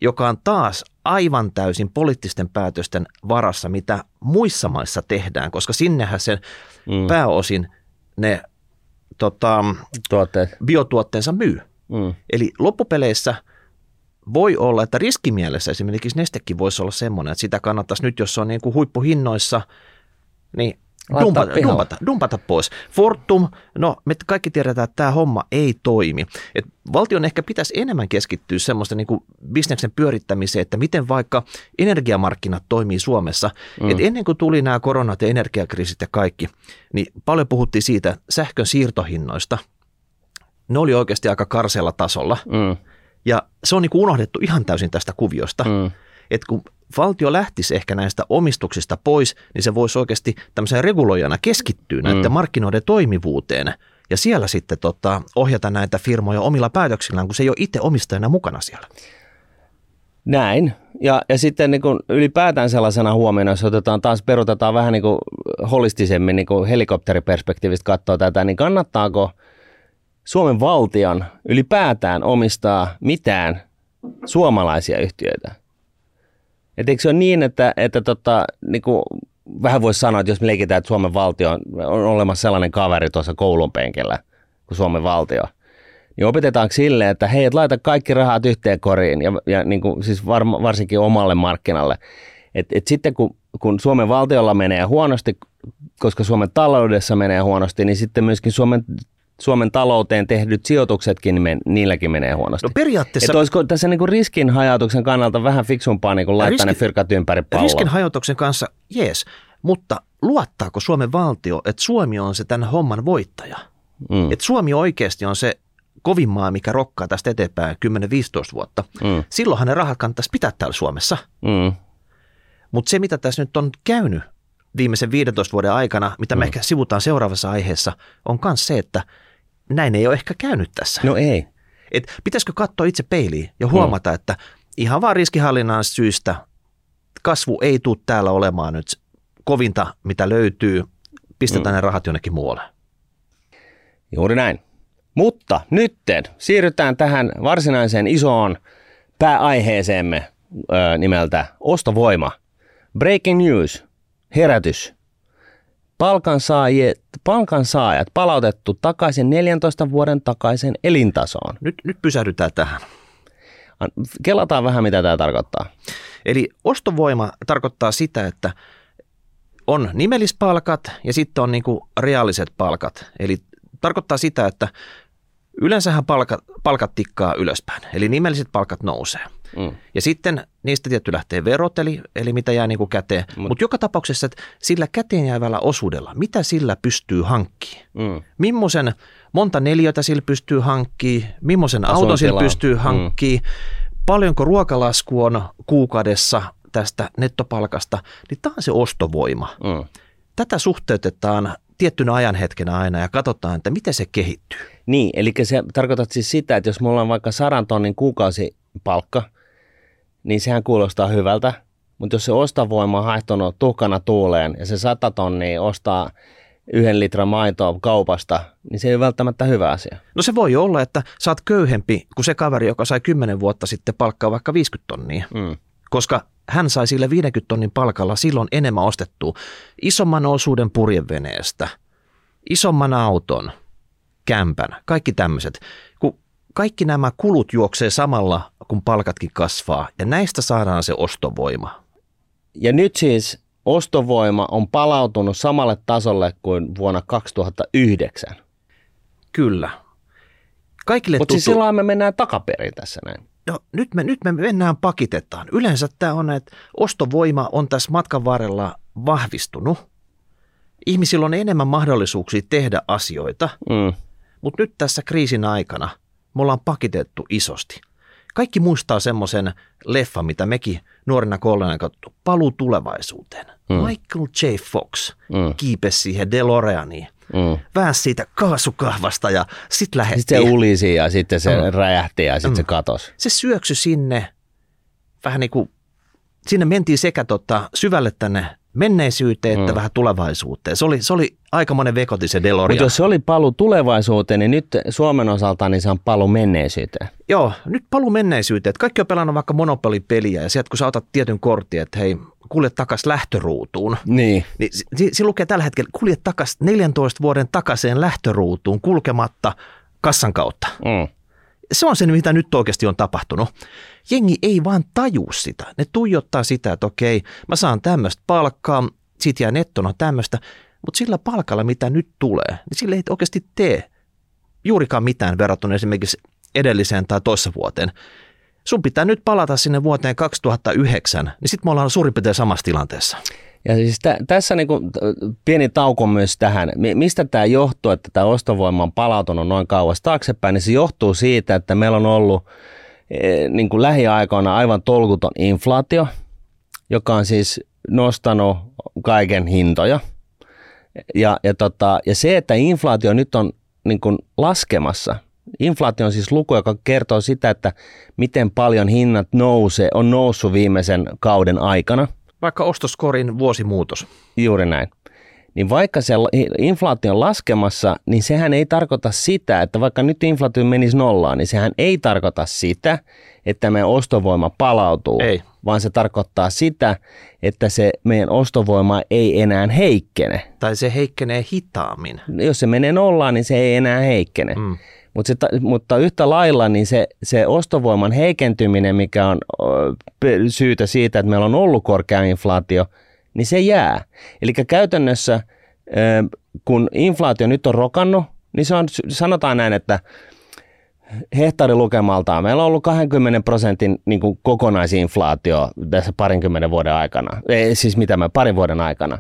joka on taas aivan täysin poliittisten päätösten varassa, mitä muissa maissa tehdään, koska sinnehän sen mm. pääosin ne tota, Tuotteet. biotuotteensa myy. Mm. Eli loppupeleissä voi olla, että riskimielessä esimerkiksi nestekin voisi olla semmoinen, että sitä kannattaisi nyt, jos se on niin kuin huippuhinnoissa, niin Dumpata, dumpata, dumpata pois. Fortum, no me kaikki tiedetään, että tämä homma ei toimi. Et valtion ehkä pitäisi enemmän keskittyä semmoista niin kuin bisneksen pyörittämiseen, että miten vaikka energiamarkkinat toimii Suomessa. Mm. Et ennen kuin tuli nämä koronat ja energiakriisit ja kaikki, niin paljon puhuttiin siitä sähkön siirtohinnoista. Ne oli oikeasti aika karseella tasolla. Mm. Ja se on niin kuin unohdettu ihan täysin tästä kuviosta. Mm. Et kun valtio lähtisi ehkä näistä omistuksista pois, niin se voisi oikeasti tämmöisen reguloijana keskittyä mm. näiden markkinoiden toimivuuteen ja siellä sitten tota, ohjata näitä firmoja omilla päätöksillään, kun se ei ole itse omistajana mukana siellä. Näin. Ja, ja sitten niin kuin ylipäätään sellaisena huomiona, jos otetaan taas, perutetaan vähän niin kuin holistisemmin niin kuin helikopteriperspektiivistä katsoa tätä, niin kannattaako Suomen valtion ylipäätään omistaa mitään suomalaisia yhtiöitä? Et eikö se ole niin, että, että tota, niin kuin vähän voisi sanoa, että jos me leikitään, että Suomen valtio on, on olemassa sellainen kaveri tuossa koulun penkillä kuin Suomen valtio, niin opetetaanko sille, että hei, et laita kaikki rahat yhteen koriin ja, ja niin kuin, siis var, varsinkin omalle markkinalle. Et, et sitten kun, kun Suomen valtiolla menee huonosti, koska Suomen taloudessa menee huonosti, niin sitten myöskin Suomen Suomen talouteen tehdyt sijoituksetkin, niin niilläkin menee huonosti. No periaatteessa... Että olisiko tässä niin riskin hajautuksen kannalta vähän fiksumpaa niin kuin laittaa riski, ne fyrkat ympäri palloa? Riskin hajautuksen kanssa, jees, mutta luottaako Suomen valtio, että Suomi on se tämän homman voittaja? Mm. Että Suomi oikeasti on se kovin maa, mikä rokkaa tästä eteenpäin 10-15 vuotta. Mm. Silloinhan ne rahat kannattaisi pitää täällä Suomessa. Mm. Mutta se, mitä tässä nyt on käynyt viimeisen 15 vuoden aikana, mitä mm. me ehkä sivutaan seuraavassa aiheessa, on myös se, että – näin ei ole ehkä käynyt tässä. No ei. Et pitäisikö katsoa itse peiliin ja huomata, hmm. että ihan vaan riskihallinnan syystä kasvu ei tule täällä olemaan nyt kovinta, mitä löytyy. Pistetään hmm. ne rahat jonnekin muualle. Juuri näin. Mutta nytten siirrytään tähän varsinaiseen isoon pääaiheeseemme ö, nimeltä ostovoima. Breaking news, herätys. Palkansaajat, palkansaajat palautettu takaisin 14 vuoden takaisin elintasoon. Nyt, nyt pysähdytään tähän. Kelataan vähän, mitä tämä tarkoittaa. Eli ostovoima tarkoittaa sitä, että on nimellispalkat ja sitten on niinku reaaliset palkat. Eli tarkoittaa sitä, että yleensähän palkat, palkat tikkaa ylöspäin, eli nimelliset palkat nousee. Mm. Ja sitten niistä tietty lähtee verot, eli, eli mitä jää niin kuin käteen. Mutta Mut joka tapauksessa, että sillä käteen jäävällä osuudella, mitä sillä pystyy hankkimaan? Mm. Mimmoisen, monta neliötä sillä pystyy hankkimaan? Mimmoisen auton sillä pystyy hankkimaan? Mm. Paljonko ruokalasku on kuukaudessa tästä nettopalkasta? Niin tämä on se ostovoima. Mm. Tätä suhteutetaan tiettynä ajanhetkenä aina ja katsotaan, että miten se kehittyy. Niin, eli se tarkoittaa siis sitä, että jos mulla on vaikka sadan tonnin kuukausipalkka, niin sehän kuulostaa hyvältä. Mutta jos se ostavoima on haihtunut tuhkana tuuleen ja se 100 tonnia ostaa yhden litran maitoa kaupasta, niin se ei ole välttämättä hyvä asia. No se voi olla, että sä oot köyhempi kuin se kaveri, joka sai 10 vuotta sitten palkkaa vaikka 50 tonnia. Mm. Koska hän sai sille 50 tonnin palkalla silloin enemmän ostettua isomman osuuden purjeveneestä, isomman auton, kämpän, kaikki tämmöiset. Kaikki nämä kulut juoksee samalla, kun palkatkin kasvaa, ja näistä saadaan se ostovoima. Ja nyt siis ostovoima on palautunut samalle tasolle kuin vuonna 2009. Kyllä. Kaikille Mutta siis tuttu... silloin me mennään takaperin tässä näin. No, nyt, me, nyt me mennään pakitetaan. Yleensä tämä on, että ostovoima on tässä matkan varrella vahvistunut. Ihmisillä on enemmän mahdollisuuksia tehdä asioita, Mm. mutta nyt tässä kriisin aikana me ollaan pakitettu isosti. Kaikki muistaa semmoisen leffan, mitä mekin nuorena kollegana katsottu, Paluu tulevaisuuteen. Mm. Michael J. Fox Mm. kiipesi siihen DeLoreaniin, Mm. väänsi siitä kaasukahvasta ja sitten lähetti. Sitten se ulisi ja sitten se Mm. räjähti ja sitten se Mm. katosi. se syöksy sinne, vähän niin kuin, sinne mentiin sekä tota, syvälle tänne menneisyyteen että Mm. vähän tulevaisuuteen. Se oli, se oli aikamoinen vekoti se Mutta DeLorean. jos se oli palu tulevaisuuteen, niin nyt Suomen osalta niin se on palu menneisyyteen. Joo, nyt palu menneisyyteen. Että kaikki on pelannut vaikka Monopoly-peliä ja sieltä kun sä otat tietyn kortin, että hei, kulje takas lähtöruutuun. Niin. Niin si- siinä lukee tällä hetkellä, kulje takas 14 vuoden takaisin lähtöruutuun kulkematta kassan kautta. Mm. Se on se, mitä nyt oikeasti on tapahtunut. Jengi ei vaan taju sitä. Ne tuijottaa sitä, että okei, mä saan tämmöistä palkkaa, siitä jää nettona tämmöistä, mutta sillä palkalla, mitä nyt tulee, niin sillä ei oikeasti tee juurikaan mitään verrattuna esimerkiksi edelliseen tai toissa vuoteen. Sun pitää nyt palata sinne vuoteen 2009, niin sitten me ollaan suurin piirtein samassa tilanteessa. Ja siis tä, tässä niinku, t- pieni tauko myös tähän. Mi- Mistä tämä johtuu, että tämä ostovoima on palautunut noin kauas taaksepäin, niin se johtuu siitä, että meillä on ollut eh, niin kuin lähiaikoina aivan tolkuton inflaatio, joka on siis nostanut kaiken hintoja. Ja, ja, tota, ja se, että inflaatio nyt on niin kuin laskemassa, inflaatio on siis luku, joka kertoo sitä, että miten paljon hinnat nousee, on noussut viimeisen kauden aikana – Vaikka ostoskorin vuosimuutos. Juuri näin. Niin vaikka se la- inflaatio on laskemassa, niin sehän ei tarkoita sitä, että vaikka nyt inflaatio menisi nollaan, niin sehän ei tarkoita sitä, että meidän ostovoima palautuu, Ei. vaan se tarkoittaa sitä, että se meidän ostovoima ei enää heikkene. Tai se heikkenee hitaammin. Jos se menee nollaan, niin se ei enää heikkene. Mm. Mutta, se, ta- mutta yhtä lailla niin se, se ostovoiman heikentyminen, mikä on syytä siitä, että meillä on ollut korkea inflaatio, niin se jää. Eli käytännössä, kun inflaatio nyt on rokannut, niin se on, sanotaan näin, että hehtaarilukemaltaan meillä on ollut 20 prosentin niin kuin kokonaisinflaatio tässä parinkymmenen vuoden aikana. Ei, siis mitä mä, parin vuoden aikana,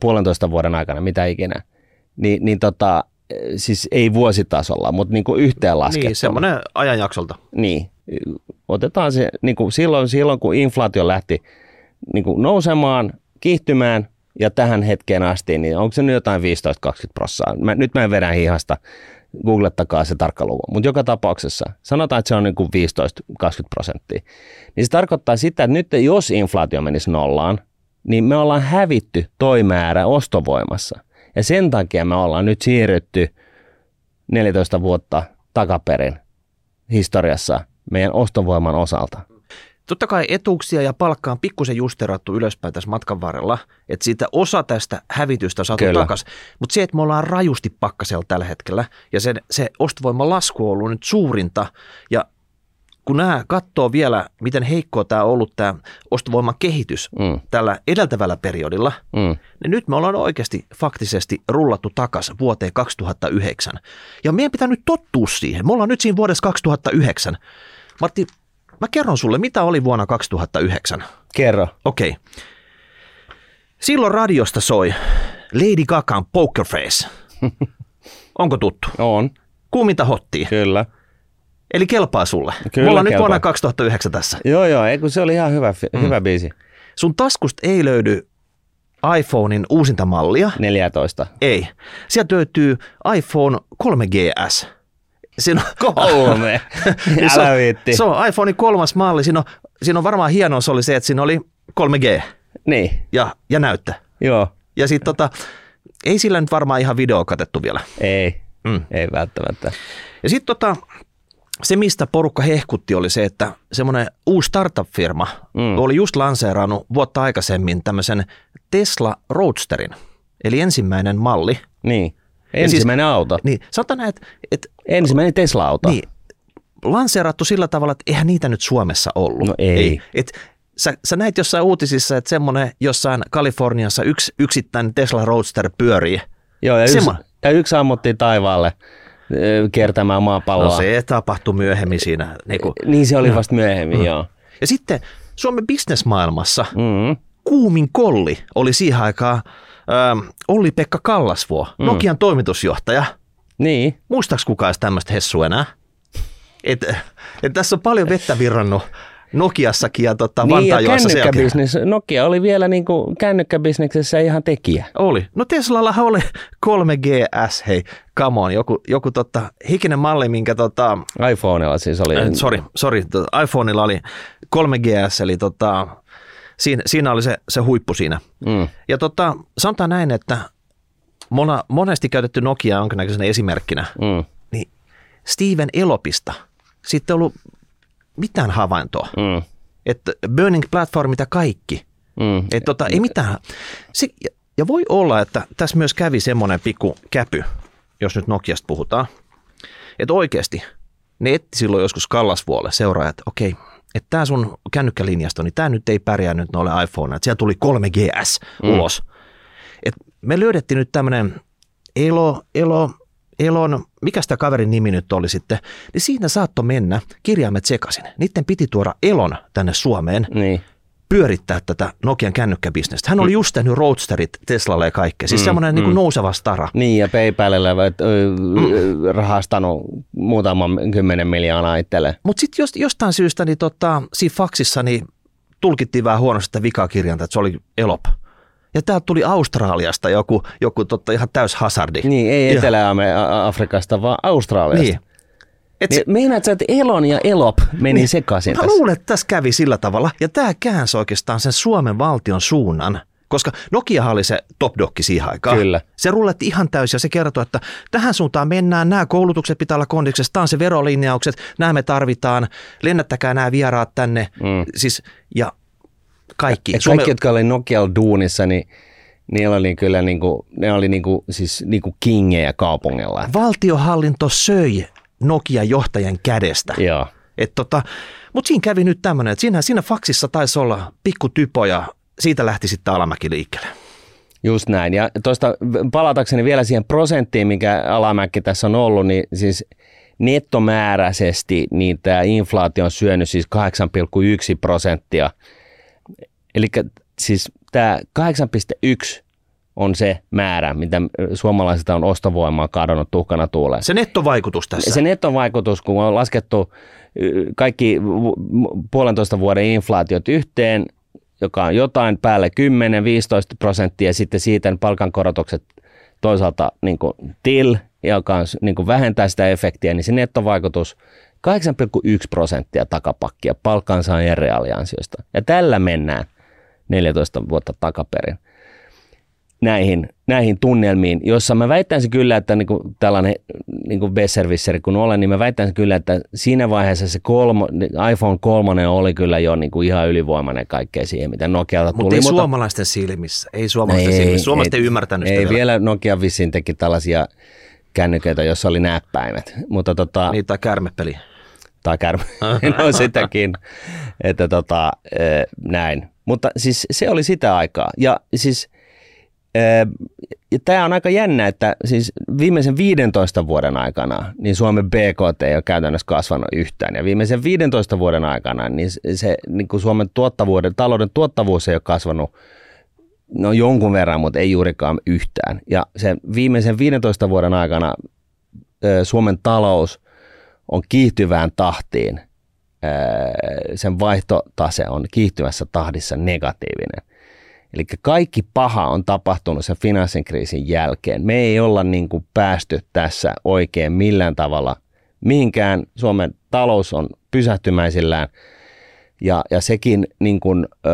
puolentoista vuoden aikana, mitä ikinä. Ni, niin tota, siis ei vuositasolla, mutta niin kuin yhteenlaskettuna. Niin, semmoinen ajanjaksolta. Niin, otetaan se niin kuin silloin, silloin, kun inflaatio lähti niin kuin nousemaan, kiihtymään ja tähän hetkeen asti, niin onko se nyt jotain 15-20 prossaa? Mä, nyt mä en vedä hihasta, googlettakaa se tarkka luku. Mutta joka tapauksessa, sanotaan, että se on niin kuin 15-20 prosenttia. Niin se tarkoittaa sitä, että nyt jos inflaatio menisi nollaan, niin me ollaan hävitty toi määrä ostovoimassa. Ja sen takia me ollaan nyt siirrytty 14 vuotta takaperin historiassa meidän ostovoiman osalta. Totta kai etuuksia ja palkkaa on pikkusen justerattu ylöspäin tässä matkan varrella, että siitä osa tästä hävitystä on saatu takaisin. Mutta se, että me ollaan rajusti pakkasella tällä hetkellä ja se, se ostovoiman lasku on ollut nyt suurinta ja kun nämä katsoo vielä, miten heikkoa tämä on ollut tämä ostovoiman kehitys Mm, tällä edeltävällä periodilla, mm. niin nyt me ollaan oikeasti faktisesti rullattu takaisin vuoteen 2009. Ja meidän pitää nyt tottua siihen. Me ollaan nyt siinä vuodessa 2009. Martti, mä kerron sulle, mitä oli vuonna 2009. Kerro. Okei. Silloin radiosta soi Lady Gagan Poker Face. Onko tuttu? On, Kuuminta hottia. kyllä. Eli kelpaa sulle. Kyllä Me ollaan nyt kelpaa. vuonna 2009 tässä. Joo, joo, ei, kun se oli ihan hyvä, mm. hyvä biisi. Sun taskusta ei löydy iPhonein uusinta mallia. 14. Ei. Sieltä löytyy iPhone 3GS. Siinä on, Kolme. se, Älä on, viitti. se on iPhonein kolmas malli. Siinä on, siinä on varmaan hienoa se oli se, että siinä oli 3G Niin, ja, ja näyttö. joo. Ja sitten tota, Ei sillä nyt varmaan ihan video katettu vielä. Ei, Mm. ei välttämättä. Ja sitten tota, se, mistä porukka hehkutti, oli se, että semmoinen uusi startup-firma Mm. oli just lanseerannut vuotta aikaisemmin tämmöisen Tesla Roadsterin, eli ensimmäinen malli. Niin. Ensimmäinen auto. Niin, sanotaan että, että Ensimmäinen Tesla-auto. niin, lanseerattu sillä tavalla, että eihän niitä nyt Suomessa ollut. No ei. Et, sä, sä näit jossain uutisissa, että semmoinen jossain Kaliforniassa yksi yksittäinen Tesla Roadster pyörii. Joo, ja yksi, Semmo- ja yksi ammuttiin taivaalle kiertämään maapalloa. No se tapahtui myöhemmin siinä. Niin, kuin. Niin se oli vasta myöhemmin, mm. joo. Ja sitten Suomen bisnesmaailmassa Mm. kuumin kolli oli siihen aikaan ähm, Olli-Pekka Kallasvuo, Mm. Nokian toimitusjohtaja. Niin. Muistaaks kukaan tämmöistä hessua enää? Et, et tässä on paljon vettä virrannut Nokiassakin ja tota, Niin, ja Vantaajoessa kännykkäbisnes, Nokia oli vielä niin kuin kännykkäbisneksessä ihan tekijä. Oli. No Teslallahan oli 3GS, hei, come on, joku, joku tota, hikinen malli, minkä tota, iPhoneilla siis oli. äh, sorry, sorry, tota, iPhoneilla oli 3GS, eli tota, siinä, siinä oli se, se huippu siinä. Mm. Ja tota, sanotaan näin, että mona, monesti käytetty Nokia jonkinnäköisenä esimerkkinä, Mm. niin Steven Elopista sitten ollut mitään havaintoa, Mm. että Burning Platform mitä kaikki, Mm. että tota, ei mitään. Se, ja, voi olla, että tässä myös kävi semmoinen pikku käpy, jos nyt Nokiasta puhutaan, että oikeasti ne etti silloin joskus Kallasvuolle seuraajat, että okei, että tämä sun kännykkälinjasto, niin tämä nyt ei pärjää nyt noille iPhone, että siellä tuli 3GS Mm. ulos. Et me löydettiin nyt tämmöinen Elo, Elo, Elon, mikä sitä kaverin nimi nyt oli sitten, niin siinä saattoi mennä kirjaimet sekaisin. Niiden piti tuoda Elon tänne Suomeen Niin. pyörittää tätä Nokian kännykkäbisnestä. Hän oli just tehnyt Roadsterit Teslalle ja kaikkea. Siis Mm, mm, semmoinen mm. mm. niin nouseva stara. Niin, ja PayPalille Mm. rahastanut muutaman kymmenen miljoonaa itselle. Mutta sitten jos, jostain syystä niin tota, siinä faksissa niin tulkittiin vähän huonosti sitä vikakirjanta, että se oli Elop. Ja täältä tuli Australiasta joku, joku totta, ihan täys hazardi. Niin, ei Etelä-Afrikasta, vaan Australiasta. Niin. Et se, meinaat sä, että Elon ja Elop meni Niin. sekaisin mä tässä? luulen, että tässä kävi sillä tavalla. Ja tämä käänsi oikeastaan sen Suomen valtion suunnan. Koska Nokia oli se top dokki siihen aikaan. Kyllä. Se rulletti ihan täysin ja se kertoi, että tähän suuntaan mennään, nämä koulutukset pitää olla kondiksessa, tämä on se verolinjaukset, nämä me tarvitaan, lennättäkää nämä vieraat tänne. Mm. Siis, ja kaikki. Ja kaikki, jotka oli Nokialla duunissa, niin niillä oli kyllä niinku, ne oli niinku, siis niinku kingejä kaupungilla. Valtiohallinto söi Nokian johtajan kädestä. Joo. Et tota, Mutta siinä kävi nyt tämmöinen, että siinä, siinä faksissa taisi olla pikku typo ja siitä lähti sitten alamäki liikkeelle. Just näin. Ja tuosta palatakseni vielä siihen prosenttiin, mikä alamäki tässä on ollut, niin siis nettomääräisesti niin tämä inflaatio on syönyt siis 8,1 prosenttia. Eli siis tämä 8,1 on se määrä, mitä suomalaisilta on ostovoimaa kadonnut tuhkana tuuleen. Se nettovaikutus tässä. Se nettovaikutus, kun on laskettu y, kaikki puolentoista vuoden inflaatiot yhteen, joka on jotain päälle 10-15 prosenttia, ja sitten siitä palkankorotukset toisaalta niin kuin til, joka on, niin kuin vähentää sitä efektiä, niin se nettovaikutus 8,1 prosenttia takapakkia palkansaajien reaaliansiosta. Ja tällä mennään 14 vuotta takaperin näihin, näihin tunnelmiin, jossa mä väittäisin kyllä, että niin kuin tällainen niin kuin kun olen, niin mä väittäisin kyllä, että siinä vaiheessa se kolmo, iPhone 3 oli kyllä jo niin kuin ihan ylivoimainen kaikkea siihen, mitä Nokialta Mutta tuli. ei suomalaisten silmissä. Ei suomalaisten silmissä. Suomalaiset ei, ymmärtänyt ei sitä vielä. vielä. Nokia vissiin teki tällaisia kännyköitä, jossa oli näppäimet, mutta tota, Niitä kärmepeli. tai kärmä, no sitäkin, että tota, eh, näin. Mutta siis se oli sitä aikaa. Ja siis ja tämä on aika jännä, että siis viimeisen 15 vuoden aikana niin Suomen BKT ei ole käytännössä kasvanut yhtään. Ja viimeisen 15 vuoden aikana niin se niin kuin Suomen tuottavuuden, talouden tuottavuus ei ole kasvanut no jonkun verran, mutta ei juurikaan yhtään. Ja sen viimeisen 15 vuoden aikana Suomen talous on kiihtyvään tahtiin, sen vaihtotase on kiihtyvässä tahdissa negatiivinen. Eli kaikki paha on tapahtunut sen finanssikriisin jälkeen. Me ei olla niin kuin päästy tässä oikein millään tavalla mihinkään. Suomen talous on pysähtymäisillään Ja, ja sekin niin kuin, ö,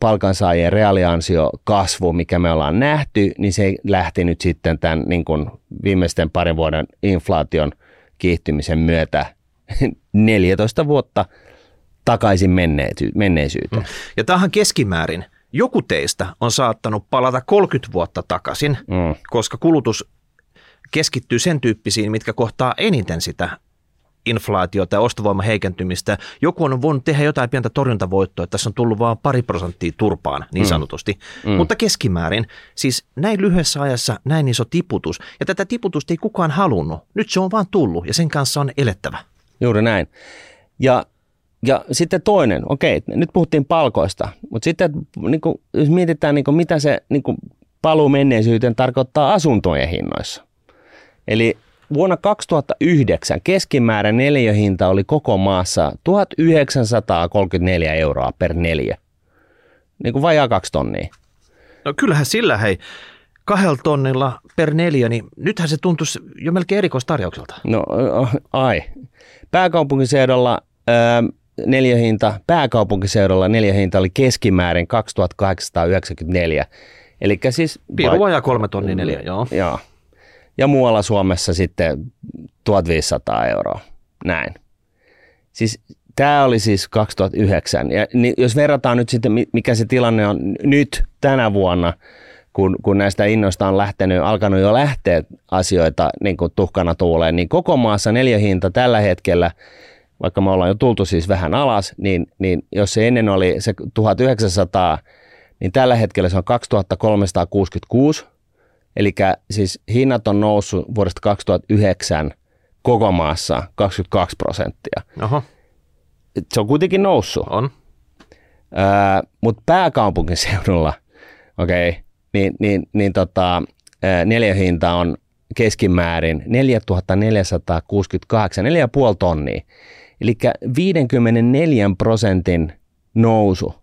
palkansaajien reaaliansio kasvu, mikä me ollaan nähty, niin se lähti nyt sitten tämän niin kuin viimeisten parin vuoden inflaation kiihtymisen myötä 14 vuotta takaisin menneisyyteen. Ja tämähän keskimäärin joku teistä on saattanut palata 30 vuotta takaisin, mm. koska kulutus keskittyy sen tyyppisiin, mitkä kohtaa eniten sitä inflaatiota ja ostovoiman heikentymistä. Joku on voinut tehdä jotain pientä torjuntavoittoa, että tässä on tullut vain pari prosenttia turpaan niin mm. sanotusti. Mm. Mutta keskimäärin, siis näin lyhyessä ajassa näin iso tiputus. Ja tätä tiputusta ei kukaan halunnut. Nyt se on vaan tullut ja sen kanssa on elettävä. Juuri näin. Ja ja sitten toinen, okei, nyt puhuttiin palkoista, mutta sitten niin kuin, jos mietitään, niin kuin, mitä se niin kuin, paluu menneisyyteen tarkoittaa asuntojen hinnoissa. Eli vuonna 2009 keskimäärin neliöhinta oli koko maassa 1934 euroa per neljä. Niin kuin vajaa kaksi tonnia. No kyllähän sillä hei, kahdella tonnilla per neljä, niin nythän se tuntuisi jo melkein erikoistarjoukselta. No ai. Pääkaupunkiseudulla neljähinta, pääkaupunkiseudulla neljähinta oli keskimäärin 2894. Eli siis... Piru vajaa kolme tonnia neljä, joo. Joo. Ja muualla Suomessa sitten 1500 euroa. Näin. Siis tämä oli siis 2009. Ja niin jos verrataan nyt sitten, mikä se tilanne on nyt tänä vuonna, kun, kun näistä innoista on lähtenyt, alkanut jo lähteä asioita niin kuin tuhkana tuuleen, niin koko maassa neljähinta tällä hetkellä – vaikka me ollaan jo tultu siis vähän alas, niin, niin jos se ennen oli se 1900, niin tällä hetkellä se on 2366, eli siis hinnat on noussut vuodesta 2009 koko maassa 22 prosenttia. Oho. Se on kuitenkin noussut. On. Öö, Mutta pääkaupunkiseudulla, okei, okay, niin, niin, niin tota, neljähinta on keskimäärin 4468, 4,5 tonnia. Eli 54 prosentin nousu.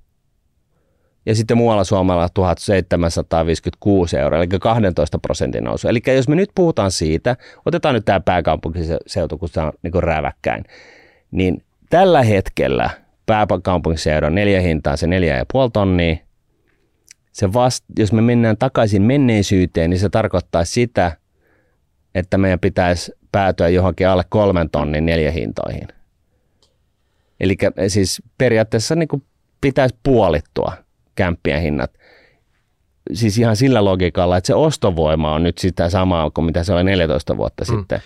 Ja sitten muualla Suomella 1756 euroa, eli 12 prosentin nousu. Eli jos me nyt puhutaan siitä, otetaan nyt tämä pääkaupunkiseutu, kun se on niin räväkkäin, niin tällä hetkellä pääkaupunkiseudun neljä hintaan se neljä ja puoli tonnia. Se vast, jos me mennään takaisin menneisyyteen, niin se tarkoittaa sitä, että meidän pitäisi päätyä johonkin alle kolmen tonnin neljä hintoihin. Eli siis periaatteessa niin kuin pitäisi puolittua kämppien hinnat. Siis ihan sillä logiikalla, että se ostovoima on nyt sitä samaa kuin mitä se oli 14 vuotta mm. sitten.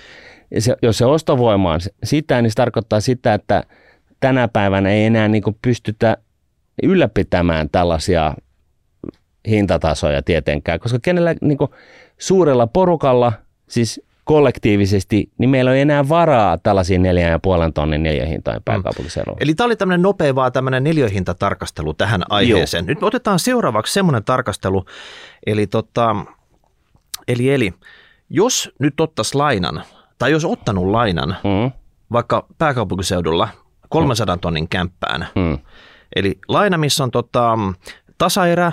Ja se, jos se ostovoima on sitä, niin se tarkoittaa sitä, että tänä päivänä ei enää niin kuin pystytä ylläpitämään tällaisia hintatasoja tietenkään, koska kenellä niin kuin suurella porukalla, siis kollektiivisesti, niin meillä ei enää varaa tällaisiin neljän ja puolen tonnin neljähintojen pääkaupunkiseudulla. Mm. Eli tämä oli tämmöinen nopea vaan tämmöinen neljähintatarkastelu tähän aiheeseen. Joo. Nyt otetaan seuraavaksi semmoinen tarkastelu, eli, tota, eli, eli jos nyt ottaisi lainan, tai jos ottanut lainan, mm. vaikka pääkaupunkiseudulla 300 mm. tonnin kämppään, mm. eli laina, missä on tota, tasaerä,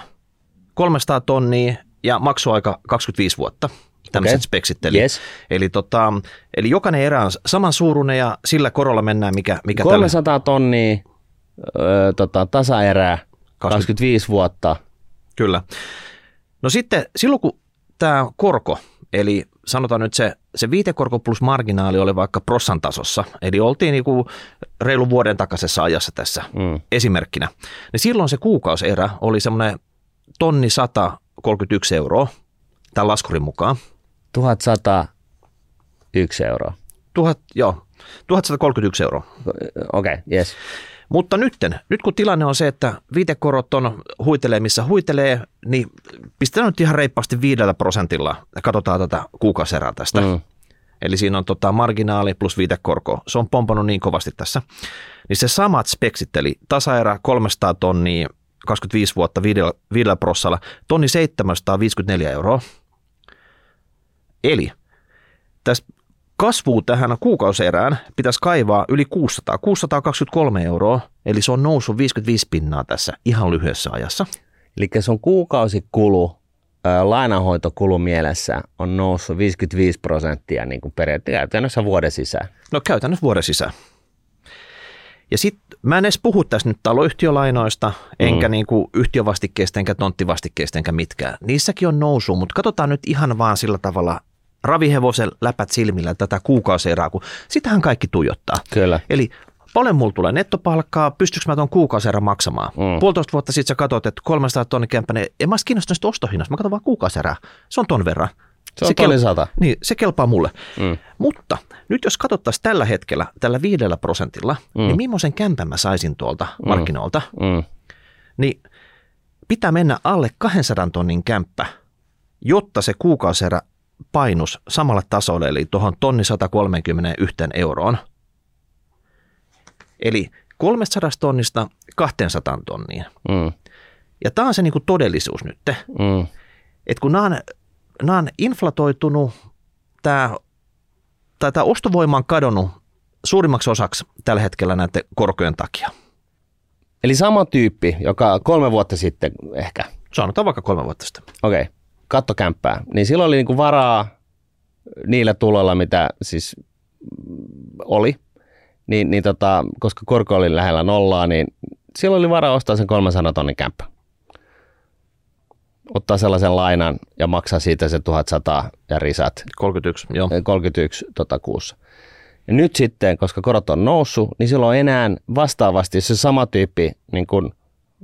300 tonnia ja maksuaika 25 vuotta – tämmöiset okay. speksit. Eli, yes. eli, tota, eli jokainen erä on saman suuruinen ja sillä korolla mennään, mikä, mikä 300 tällä... tonnia ö, tota, tasaerää, 20... 25 vuotta. Kyllä. No sitten silloin kun tämä korko, eli sanotaan nyt se, se viitekorko plus marginaali oli vaikka prossan tasossa, eli oltiin niinku reilun vuoden takaisessa ajassa tässä mm. esimerkkinä, niin silloin se kuukausierä oli semmoinen tonni 131 euroa tämän laskurin mukaan. 1101 euroa. Tuhat, joo, 1131 euroa. Okei, okay, yes. Mutta nytten, nyt kun tilanne on se, että viitekorot on huitelee missä huitelee, niin pistetään nyt ihan reippaasti viidellä prosentilla ja katsotaan tätä kuukauserää tästä. Mm. Eli siinä on tota marginaali plus viitekorko. Se on pompannut niin kovasti tässä. Niin se samat speksit, eli tasaerä 300 tonnia, 25 vuotta viidellä, viidellä prossalla, tonni 754 euroa. Eli tästä kasvua tähän kuukauserään pitäisi kaivaa yli 600, 623 euroa, eli se on noussut 55 pinnaa tässä ihan lyhyessä ajassa. Eli se on kuukausikulu, lainanhoitokulu mielessä on noussut 55 prosenttia niin kuin periaatteessa käytännössä vuoden sisään. No käytännössä vuoden sisään. Ja sitten mä en edes puhu tässä nyt taloyhtiölainoista, enkä niinku yhtiövastikkeista, enkä tonttivastikkeista, enkä mitkään. Niissäkin on nousu, mutta katsotaan nyt ihan vaan sillä tavalla ravihevosen läpät silmillä tätä kuukausierää, kun sitähän kaikki tuijottaa. Kyllä. Eli paljon mulla tulee nettopalkkaa, pystyykö mä tuon kuukausierän maksamaan? Mm. Puolitoista vuotta sitten sä katsot, että 300 tonnin kämppäinen, en mä ois kiinnostunut ostohinnasta, mä katson vaan kuukausierää. Se on ton verran. Se on tonni sata. Niin, se kelpaa mulle. Mm. Mutta nyt jos katsottaisiin tällä hetkellä, tällä viidellä prosentilla, mm. niin millaisen kämpän mä saisin tuolta mm. markkinoilta, Mm. niin pitää mennä alle 200 tonnin kämppä, jotta se kuukausierä painus samalle tasolle, eli tuohon tonni 131 euroon. Eli 300 tonnista 200 tonniin. Mm. Ja tämä on se niinku todellisuus nyt. Mm. että kun nämä on, nämä on inflatoitunut, tämä, tai tämä ostovoima on kadonnut suurimmaksi osaksi tällä hetkellä näiden korkojen takia. Eli sama tyyppi, joka kolme vuotta sitten ehkä, Sanotaan vaikka kolme vuotta sitten. okei, okay, katto kämppää, niin silloin oli niinku varaa niillä tuloilla, mitä siis oli, niin, niin tota, koska korko oli lähellä nollaa, niin silloin oli varaa ostaa sen 300 tonnin kämppä. Ottaa sellaisen lainan ja maksaa siitä se 1100 ja risat 31, joo. 31 tota, kuussa. Ja nyt sitten, koska korot on noussut, niin silloin enää vastaavasti, se sama tyyppi niin kun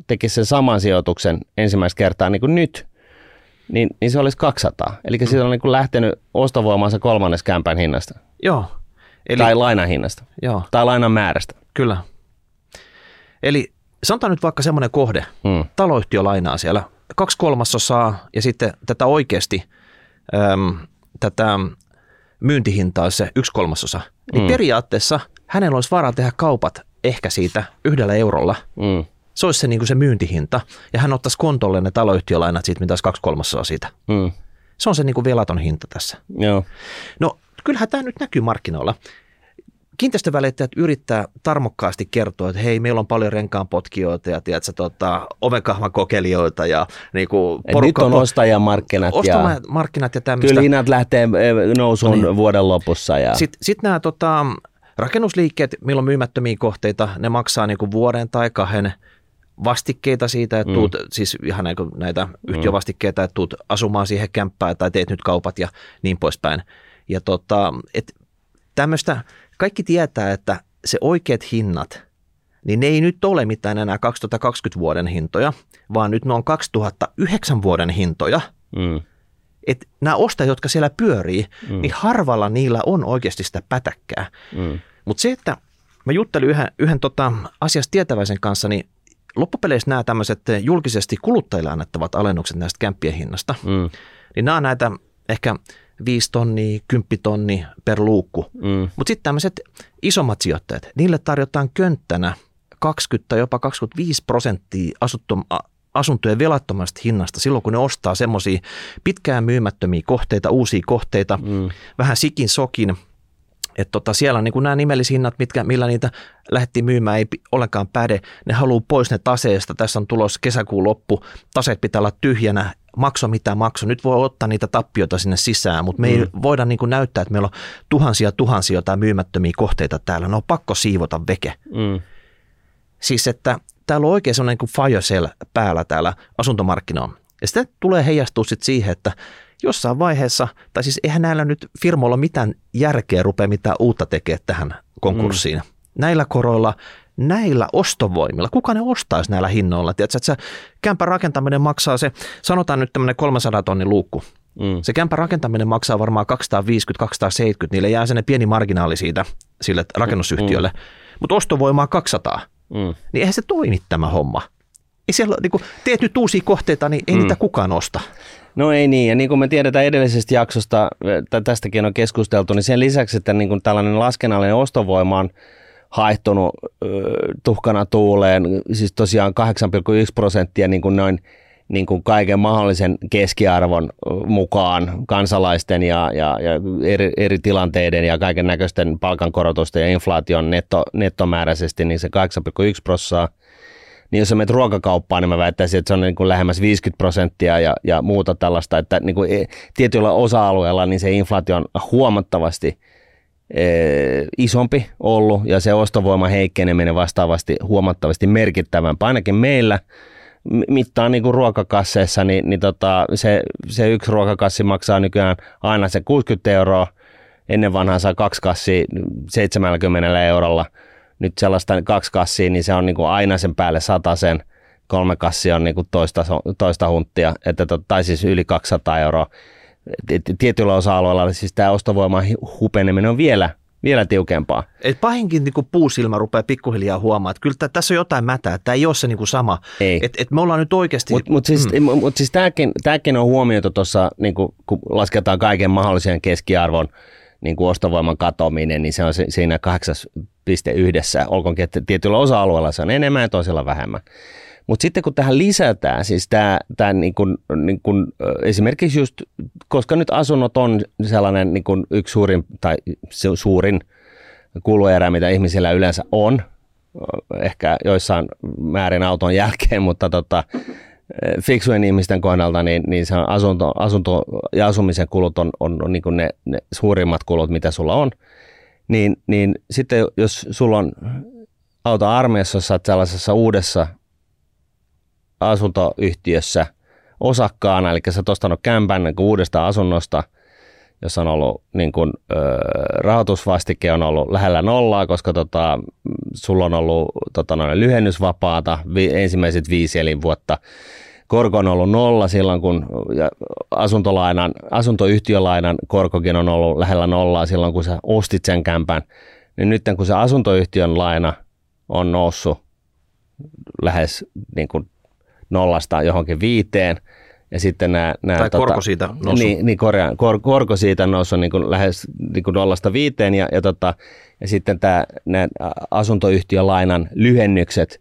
tekisi sen saman sijoituksen ensimmäistä kertaa niin kuin nyt, niin, niin se olisi 200. Eli mm. siitä on niin kuin lähtenyt ostovoimaan se kolmannes kämpän hinnasta. Joo, Eli, tai lainan hinnasta. joo, Tai lainan määrästä. kyllä. Eli sanotaan nyt vaikka semmoinen kohde, Mm. taloyhtiö lainaa siellä kaksi kolmasosaa ja sitten tätä oikeasti, äm, tätä myyntihintaa se yksi kolmasosa. Niin Mm. periaatteessa hänellä olisi varaa tehdä kaupat ehkä siitä yhdellä eurolla. Mm. Se olisi se, niin kuin se myyntihinta ja hän ottaisi kontolle ne taloyhtiölainat siitä, mitä olisi kaksi kolmasosaa siitä. Mm. Se on se niin kuin velaton hinta tässä. Joo. No kyllähän tämä nyt näkyy markkinoilla. Kiinteistövälittäjät yrittää tarmokkaasti kertoa, että hei, meillä on paljon renkaanpotkijoita ja tiedätkö, tota, ovekahvan kokelijoita ja niin kuin Et nyt on ostajamarkkinat ja ostomarkkinat ja tämmöistä. kyllä hinnat lähtee eh, nousuun No niin. vuoden lopussa. Ja, Sitten sit nämä tota, rakennusliikkeet, milloin myymättömiä kohteita, ne maksaa niinku vuoden tai kahden vastikkeita siitä, että tuut, siis ihan niinku näitä yhtiövastikkeita, että tuut asumaan siihen kämppään tai teet nyt kaupat ja niin poispäin. Ja tota, et tämmöistä, kaikki tietää, että se oikeat hinnat, niin ne ei nyt ole mitään enää 2020 vuoden hintoja, vaan nyt ne on 2009 vuoden hintoja. mm. Että nämä ostajat, jotka siellä pyörii, mm. niin harvalla niillä on oikeasti sitä pätäkkää. Mm. Mutta se, että mä juttelin yhden, yhden tota asiasta tietäväisen kanssa, niin loppupeleissä nämä tämmöiset julkisesti kuluttajille annettavat alennukset näistä kämppien hinnasta, Mm. niin nämä on näitä ehkä 5 tonnia, 10 tonni per luukku. Mm. Mutta sitten tämmöiset isommat sijoittajat, niille tarjotaan könttänä 20 tai jopa 25 prosenttia asuttom, asuntojen velattomasta hinnasta silloin, kun ne ostaa semmoisia pitkään myymättömiä kohteita, uusia kohteita, Mm. vähän sikin sokin, että tota, siellä on niin nämä nimellishinnat, mitkä, millä niitä lähdettiin myymään, ei ollenkaan päde. Ne haluaa pois ne taseesta. Tässä on tulos kesäkuun loppu. Taseet pitää olla tyhjänä. Makso mitä makso. Nyt voi ottaa niitä tappioita sinne sisään, mutta me ei voida niin näyttää, että meillä on tuhansia tuhansia jotain myymättömiä kohteita täällä. Ne on pakko siivota veke. Mm. Siis, että täällä on oikein sellainen kuin fire sale päällä täällä asuntomarkkinoilla. Ja sitten tulee heijastua sit siihen, että jossain vaiheessa, tai siis eihän näillä nyt firmoilla mitään järkeä rupea mitään uutta tekemään tähän konkurssiin. Mm. Näillä koroilla, näillä ostovoimilla, kuka ne ostaisi näillä hinnoilla? Tiedätkö, että se kämpän rakentaminen maksaa se, sanotaan nyt tämmöinen 300 tonnin luukku. Mm. Se kämpän rakentaminen maksaa varmaan 250-270, niille jää sen pieni marginaali siitä sille rakennusyhtiölle, mm. mutta ostovoimaa 200 Mm. niin eihän se toimi tämä homma. Ei siellä, niin kun teet nyt uusia kohteita, niin ei mm. niitä kukaan osta. No ei niin, ja niin kuin me tiedetään edellisestä jaksosta, tästäkin on keskusteltu, niin sen lisäksi, että niin kuin tällainen laskennallinen ostovoima on haihtunut ö, tuhkana tuuleen, siis tosiaan 8,1 prosenttia niin kuin noin niin kuin kaiken mahdollisen keskiarvon mukaan kansalaisten ja, ja, ja eri, eri tilanteiden ja kaiken näköisten palkankorotusten ja inflaation netto, nettomääräisesti, niin se 8,1 prosenttia. Niin jos sä menet ruokakauppaan, niin mä väittäisin, että se on niin kuin lähemmäs 50 prosenttia ja, ja muuta tällaista, että niin kuin e- tietyillä osa-alueilla niin se inflaatio on huomattavasti isompi ollut ja se ostovoima heikkeneminen vastaavasti huomattavasti merkittävämpää. Ainakin meillä mittaan niin kuin ruokakasseissa, niin, niin tota, se, se yksi ruokakassi maksaa nykyään aina se 60 euroa. Ennen vanhaa saa kaksi kassia 70 eurolla. Nyt sellaista kaksi kassia, niin se on niin kuin aina sen päälle sen kolme kassia on niin kuin toista, toista hunttia, että, tai siis yli 200 euroa. Tietyillä osa-alueilla siis tämä ostovoiman hupeneminen on vielä, vielä tiukempaa. Et pahinkin niin puusilmä rupeaa pikkuhiljaa huomaamaan, että kyllä tässä on jotain mätää, tämä ei ole se niin sama. Ei. Et, et me ollaan nyt oikeasti... Mutta mut siis, mm. mut siis tämäkin, tämäkin on huomioitu tuossa, niin kun lasketaan kaiken mahdollisen keskiarvon niin kuin ostovoiman katoaminen, niin se on siinä 8,1, olkoonkin, että tietyllä osa-alueella se on enemmän ja toisella vähemmän. Mutta sitten kun tähän lisätään, siis tämä, tämä niin kuin, niin kuin, esimerkiksi just, koska nyt asunnot on sellainen niin kuin yksi suurin, tai suurin kuluerä, mitä ihmisillä yleensä on, ehkä joissain määrin auton jälkeen, mutta tota, fiksujen ihmisten kohdalta, niin, niin se asunto, asunto ja asumisen kulut on, on, on niin ne, ne suurimmat kulut, mitä sulla on. Niin, niin sitten jos sulla on auto armeijassa, jos olet sellaisessa uudessa asuntoyhtiössä osakkaana, eli sä oot ostanut kämpän niin uudesta asunnosta, jossa on ollut niin kuin, ö, rahoitusvastike on ollut lähellä nollaa, koska tota, sulla on ollut tota, noin lyhennysvapaata vi, ensimmäiset viisi elinvuotta. Korko on ollut nolla silloin, kun ja asuntolainan, asuntoyhtiölainan korkokin on ollut lähellä nollaa silloin, kun sä ostit sen kämpän. Niin nyt kun se asuntoyhtiön laina on noussut lähes niin kuin nollasta johonkin viiteen. Ja sitten nämä, nämä tai tota, korko siitä nousu. Niin, niin korjaan, kor, korko siitä nousu niin kuin lähes niin kuin nollasta viiteen ja, ja, tota, ja sitten tämä, nämä asuntoyhtiölainan lyhennykset,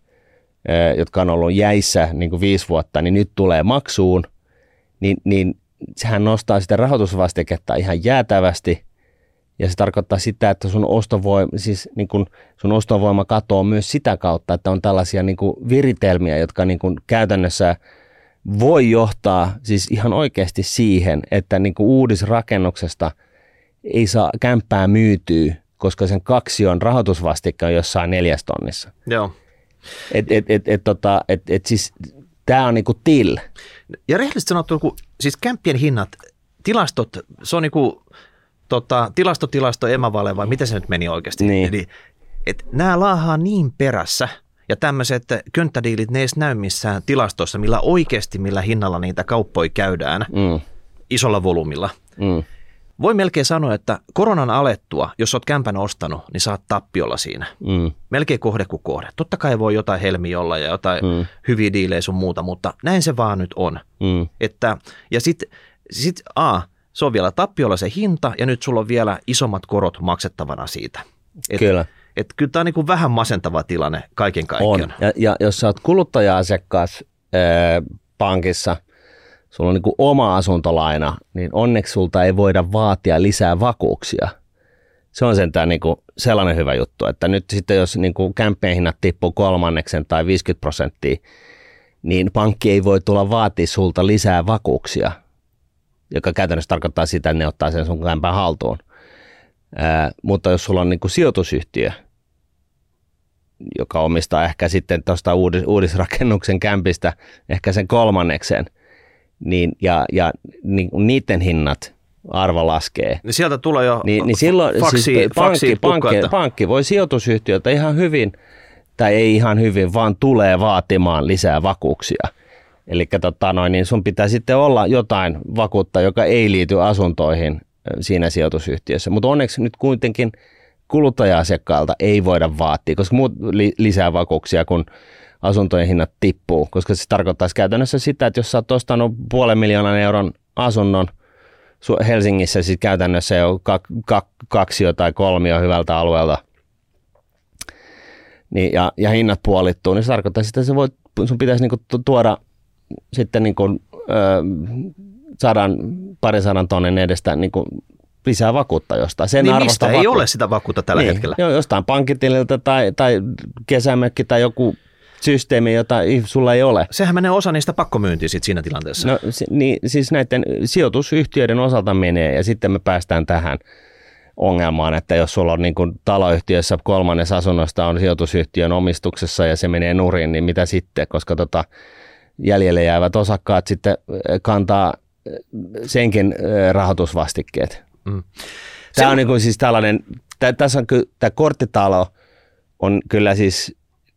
jotka on ollut jäissä niin kuin viisi vuotta, niin nyt tulee maksuun, niin, niin sehän nostaa sitä rahoitusvastiketta ihan jäätävästi – ja se tarkoittaa sitä, että sun ostovoima, siis niin kun sun ostovoima katoaa myös sitä kautta, että on tällaisia niin kuin viritelmiä, jotka niin kuin käytännössä voi johtaa siis ihan oikeasti siihen, että niin kuin uudisrakennuksesta ei saa kämppää myytyä, koska sen kaksion rahoitusvastikke on jossain neljästonnissa. Joo. Et, et, et, et, tota, et, et siis tämä on niinku till. Ja rehellisesti sanottu, kun, siis kämppien hinnat, tilastot, se on niinku, tota, tilastotilasto emävale vai miten se nyt meni oikeasti? Niin. Eli, et nämä laahaa niin perässä ja tämmöiset könttädiilit, ne ei näy missään tilastoissa, millä oikeasti, millä hinnalla niitä kauppoja käydään mm. isolla volyymilla. Mm. Voi melkein sanoa, että koronan alettua, jos olet kämpän ostanut, niin saat tappiolla siinä. Mm. Melkein kohde kuin kohde. Totta kai voi jotain helmi olla ja jotain mm. hyviä diilejä sun muuta, mutta näin se vaan nyt on. Mm. Että, ja sitten sit, A, se on vielä tappiolla se hinta ja nyt sulla on vielä isommat korot maksettavana siitä. Et, kyllä. Et kyllä tämä on niin kuin vähän masentava tilanne kaiken kaikkiaan. On. Ja, ja jos sä oot kuluttaja-asiakkaas ää, pankissa, sulla on niin kuin oma asuntolaina, niin onneksi sulta ei voida vaatia lisää vakuuksia. Se on sentään niin kuin sellainen hyvä juttu, että nyt sitten jos niin kuin kämppien hinnat tippuu kolmanneksen tai 50 prosenttia, niin pankki ei voi tulla vaatia sulta lisää vakuuksia, joka käytännössä tarkoittaa sitä, että ne ottaa sen sun kämpän haltuun. Ää, mutta jos sulla on niin kuin sijoitusyhtiö, joka omistaa ehkä sitten tuosta uudis, uudisrakennuksen kämpistä ehkä sen kolmanneksen, niin, ja, ja niin, niiden hinnat arvo laskee. Niin sieltä tulee jo niin, niin silloin, faksi, siis pankki, pankki, pankki voi sijoitusyhtiöltä ihan hyvin, tai ei ihan hyvin, vaan tulee vaatimaan lisää vakuuksia – Eli tota noin, niin sun pitää sitten olla jotain vakuutta, joka ei liity asuntoihin siinä sijoitusyhtiössä. Mutta onneksi nyt kuitenkin kuluttaja-asiakkailta ei voida vaatia, koska muut li- lisää vakuuksia, kun asuntojen hinnat tippuu, koska se tarkoittaisi käytännössä sitä, että jos sä oot ostanut puolen miljoonan euron asunnon Helsingissä, siis käytännössä jo kaksi tai kolmio hyvältä alueelta, niin, ja, ja hinnat puolittuu, niin se tarkoittaa sitä, että se voit, sun pitäisi niinku tuoda sitten niin kuin, sadan, parin sadan tonnin edestä niin kuin lisää vakuutta jostain. Sen niin mistä vakuutta. ei ole sitä vakuutta tällä niin, hetkellä? Joo, jostain pankkitililtä tai, tai kesämökki tai joku systeemi, jota sulla ei ole. Sehän menee osa niistä pakkomyyntiä sit siinä tilanteessa. No niin, siis näiden sijoitusyhtiöiden osalta menee ja sitten me päästään tähän ongelmaan, että jos sulla on niin kuin taloyhtiössä kolmannes asunnosta on sijoitusyhtiön omistuksessa ja se menee nurin, niin mitä sitten, koska tota, jäljelle jäävät osakkaat sitten kantaa senkin rahoitusvastikkeet. Mm. Tämä on, on niin kuin siis tällainen, tä, tässä on kyllä, tämä korttitalo on kyllä siis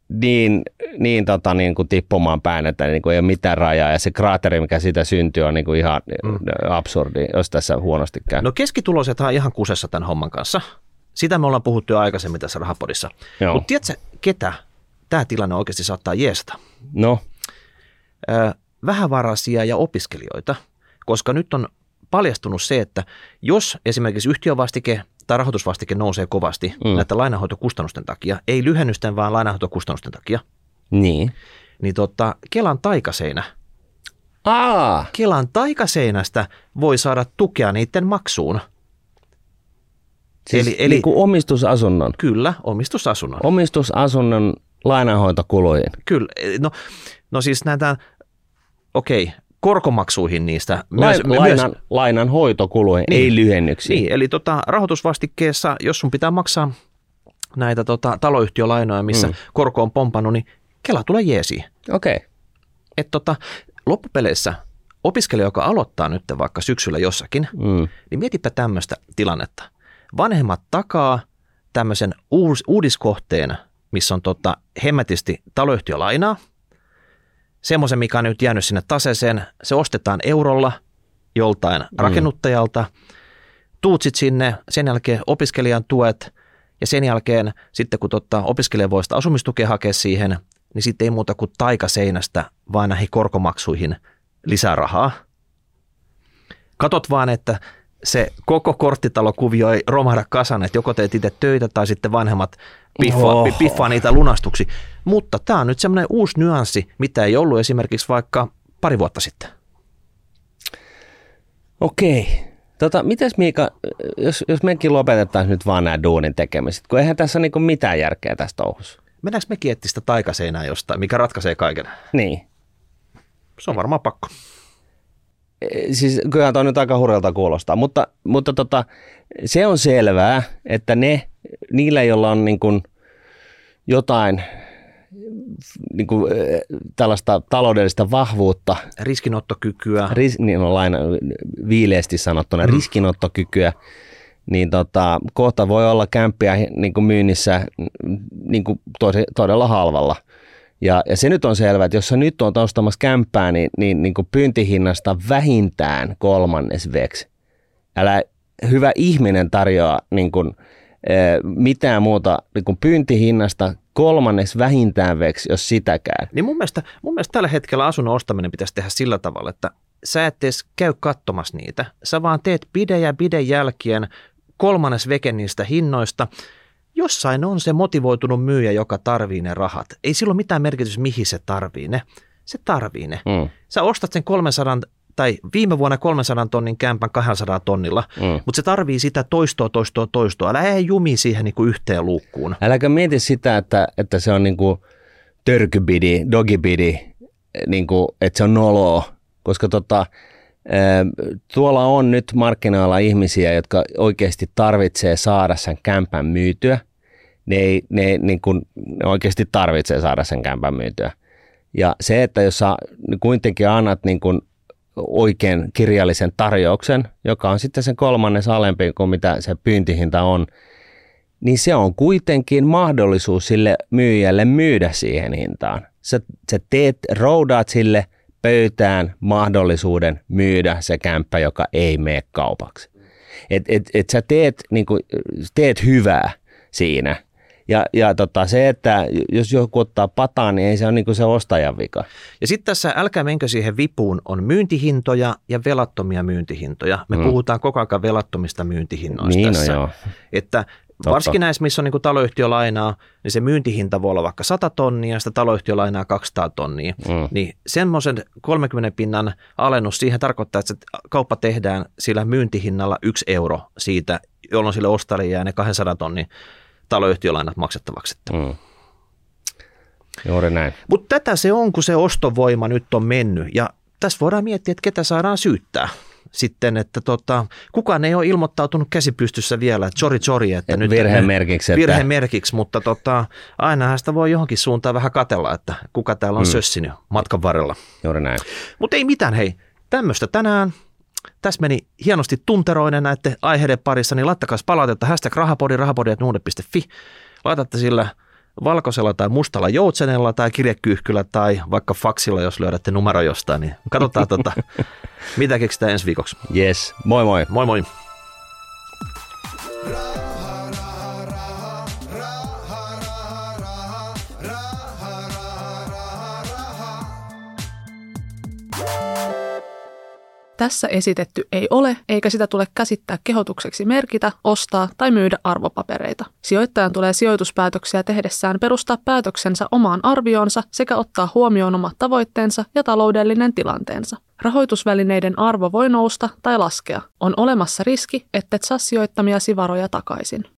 niin, niin, tota, niin kuin tippumaan päin, että niin kuin ei ole mitään rajaa. Ja se kraateri, mikä siitä syntyy, on niin kuin ihan mm. absurdi, jos tässä huonosti käy. No keskituloiset on ihan kusessa tämän homman kanssa. Sitä me ollaan puhuttu jo aikaisemmin tässä rahapodissa. Mutta tiedätkö, ketä tämä tilanne oikeasti saattaa jeesata? No? Vähävaraisia ja opiskelijoita, koska nyt on paljastunut se, että jos esimerkiksi yhtiövastike tai rahoitusvastike nousee kovasti mm. näiden lainanhoitokustannusten takia, ei lyhennysten, vaan lainanhoitokustannusten takia, niin, niin tota, Kelan taikaseinä, Aa. Kelan taikaseinästä voi saada tukea niiden maksuun. Siis eli, eli, niin kuin omistusasunnon? Kyllä, omistusasunnon. Omistusasunnon lainanhoitokuluihin? Kyllä, no, no siis näitä, okei, okay, korkomaksuihin niistä. Myös, Lain, lainan, myös, lainan hoitokuluihin, niin, ei lyhennyksiin. Niin, eli tota, rahoitusvastikkeessa, jos sun pitää maksaa näitä tota, taloyhtiölainoja, missä mm. korko on pompannut, niin Kela tulee jeesiin. Okei. Okay. Et tota, loppupeleissä opiskelija, joka aloittaa nyt vaikka syksyllä jossakin, mm. niin mietipä tämmöistä tilannetta. Vanhemmat takaa tämmöisen uus, uudiskohteen, missä on tota, hemmetisti taloyhtiölainaa – semmoisen, mikä on nyt jäänyt sinne taseeseen, se ostetaan eurolla joltain mm. rakennuttajalta, tuut sit sinne, sen jälkeen opiskelijan tuet ja sen jälkeen sitten kun totta, opiskelija voi sitä asumistukea hakea siihen, niin sitten ei muuta kuin taikaseinästä vaan näihin korkomaksuihin lisää rahaa. Katot vaan, että se koko korttitalokuvio ei romahda kasan, että joko teet itse töitä tai sitten vanhemmat piffaa, piffaa niitä lunastuksi. Mutta tämä on nyt semmoinen uusi nyanssi, mitä ei ollut esimerkiksi vaikka pari vuotta sitten. Okei. Tota, mites Miika, jos, jos mekin lopetetaan nyt vaan nämä duunin tekemiset, kun eihän tässä niinku mitään järkeä tästä touhussa. Mennäänkö me etsiä sitä taikaseinää jostain, mikä ratkaisee kaiken? Niin. Se on varmaan pakko. E, siis kyllä toi nyt aika hurjalta kuulostaa, mutta, mutta tota, se on selvää, että ne, niillä, joilla on niin kuin jotain niin kuin, tällaista taloudellista vahvuutta. Riskinottokykyä. Ris, niin on laina, viileästi sanottuna, mm. riskinottokykyä. Niin tota, kohta voi olla kämppiä niin kuin myynnissä niin kuin todella halvalla. Ja, ja se nyt on selvää, että jos sä nyt on ostamassa kämppää, niin, niin, niin kuin pyyntihinnasta vähintään kolmannes veksi. Älä hyvä ihminen tarjoaa niin kuin, mitään muuta niin kuin pyyntihinnasta kolmannes vähintään veksi, jos sitäkään. Niin mun mielestä, mun mielestä tällä hetkellä asunnon ostaminen pitäisi tehdä sillä tavalla, että sä et edes käy katsomassa niitä. Sä vaan teet bide ja bide jälkeen kolmannes veke niistä hinnoista. Jossain on se motivoitunut myyjä, joka tarvii ne rahat. Ei sillä ole mitään merkitystä, mihin se tarvii ne. Se tarvii ne. Mm. Sä ostat sen 300 tai viime vuonna 300 tonnin kämpän 200 tonnilla, mm. mutta se tarvii sitä toistoa, toistoa, toistoa. Älä ei jumi siihen niin kuin yhteen luukkuun. Äläkä mieti sitä, että, että se on niin kuin törkybidi, dogibidi, niin kuin, että se on noloa, koska tota, tuolla on nyt markkinoilla ihmisiä, jotka oikeasti tarvitsee saada sen kämpän myytyä. Ne, ei, ne, niin kuin, ne oikeasti tarvitsee saada sen kämpän myytyä. Ja se, että jos sä kuitenkin annat niin kuin oikein kirjallisen tarjouksen, joka on sitten sen kolmannes alempi kuin mitä se pyyntihinta on, niin se on kuitenkin mahdollisuus sille myyjälle myydä siihen hintaan. Sä, sä teet, roudaat sille pöytään mahdollisuuden myydä se kämppä, joka ei mene kaupaksi. Et, et, et sä teet, niin kuin, teet hyvää siinä ja, ja tota, se, että jos joku ottaa pataan, niin ei se ole niin kuin se ostajan vika. Ja sitten tässä, älkää menkö siihen vipuun, on myyntihintoja ja velattomia myyntihintoja. Me mm. puhutaan koko ajan velattomista myyntihinnoista niin, tässä. No joo. Että Totta. Varsinkin näissä, missä on niin taloyhtiölainaa, niin se myyntihinta voi olla vaikka 100 tonnia ja sitä taloyhtiölainaa 200 tonnia. Mm. Niin semmoisen 30 pinnan alennus siihen tarkoittaa, että se kauppa tehdään sillä myyntihinnalla yksi euro siitä, jolloin sille ostajalle jää ne 200 tonnia taloyhtiölainat maksettavaksi. Mm. Juuri näin. Mutta tätä se on, kun se ostovoima nyt on mennyt. Ja tässä voidaan miettiä, että ketä saadaan syyttää. sitten, että tota, kukaan ei ole ilmoittautunut käsipystyssä vielä, että chori chori, että Et nyt virheen merkiksi, että- Virheen merkiksi, mutta tota, ainahan sitä voi johonkin suuntaan vähän katella, että kuka täällä on mm. sössinyt matkan varrella. Juuri näin. Mutta ei mitään, hei, tämmöistä tänään. Tässä meni hienosti tunteroinen näiden aiheiden parissa, niin laittakaa palautetta hashtag rahapodi, rahapodi.nuude.fi. Laitatte sillä valkoisella tai mustalla joutsenella tai kirjekyyhkyllä tai vaikka faksilla, jos löydätte numero jostain, niin katsotaan tota, mitä keksitään ensi viikoksi. Yes. Moi moi. Moi moi! Tässä esitetty ei ole, eikä sitä tule käsittää kehotukseksi merkitä, ostaa tai myydä arvopapereita. Sijoittajan tulee sijoituspäätöksiä tehdessään perustaa päätöksensä omaan arvioonsa sekä ottaa huomioon omat tavoitteensa ja taloudellinen tilanteensa. Rahoitusvälineiden arvo voi nousta tai laskea. On olemassa riski, ettet saa sijoittamiasi varoja takaisin.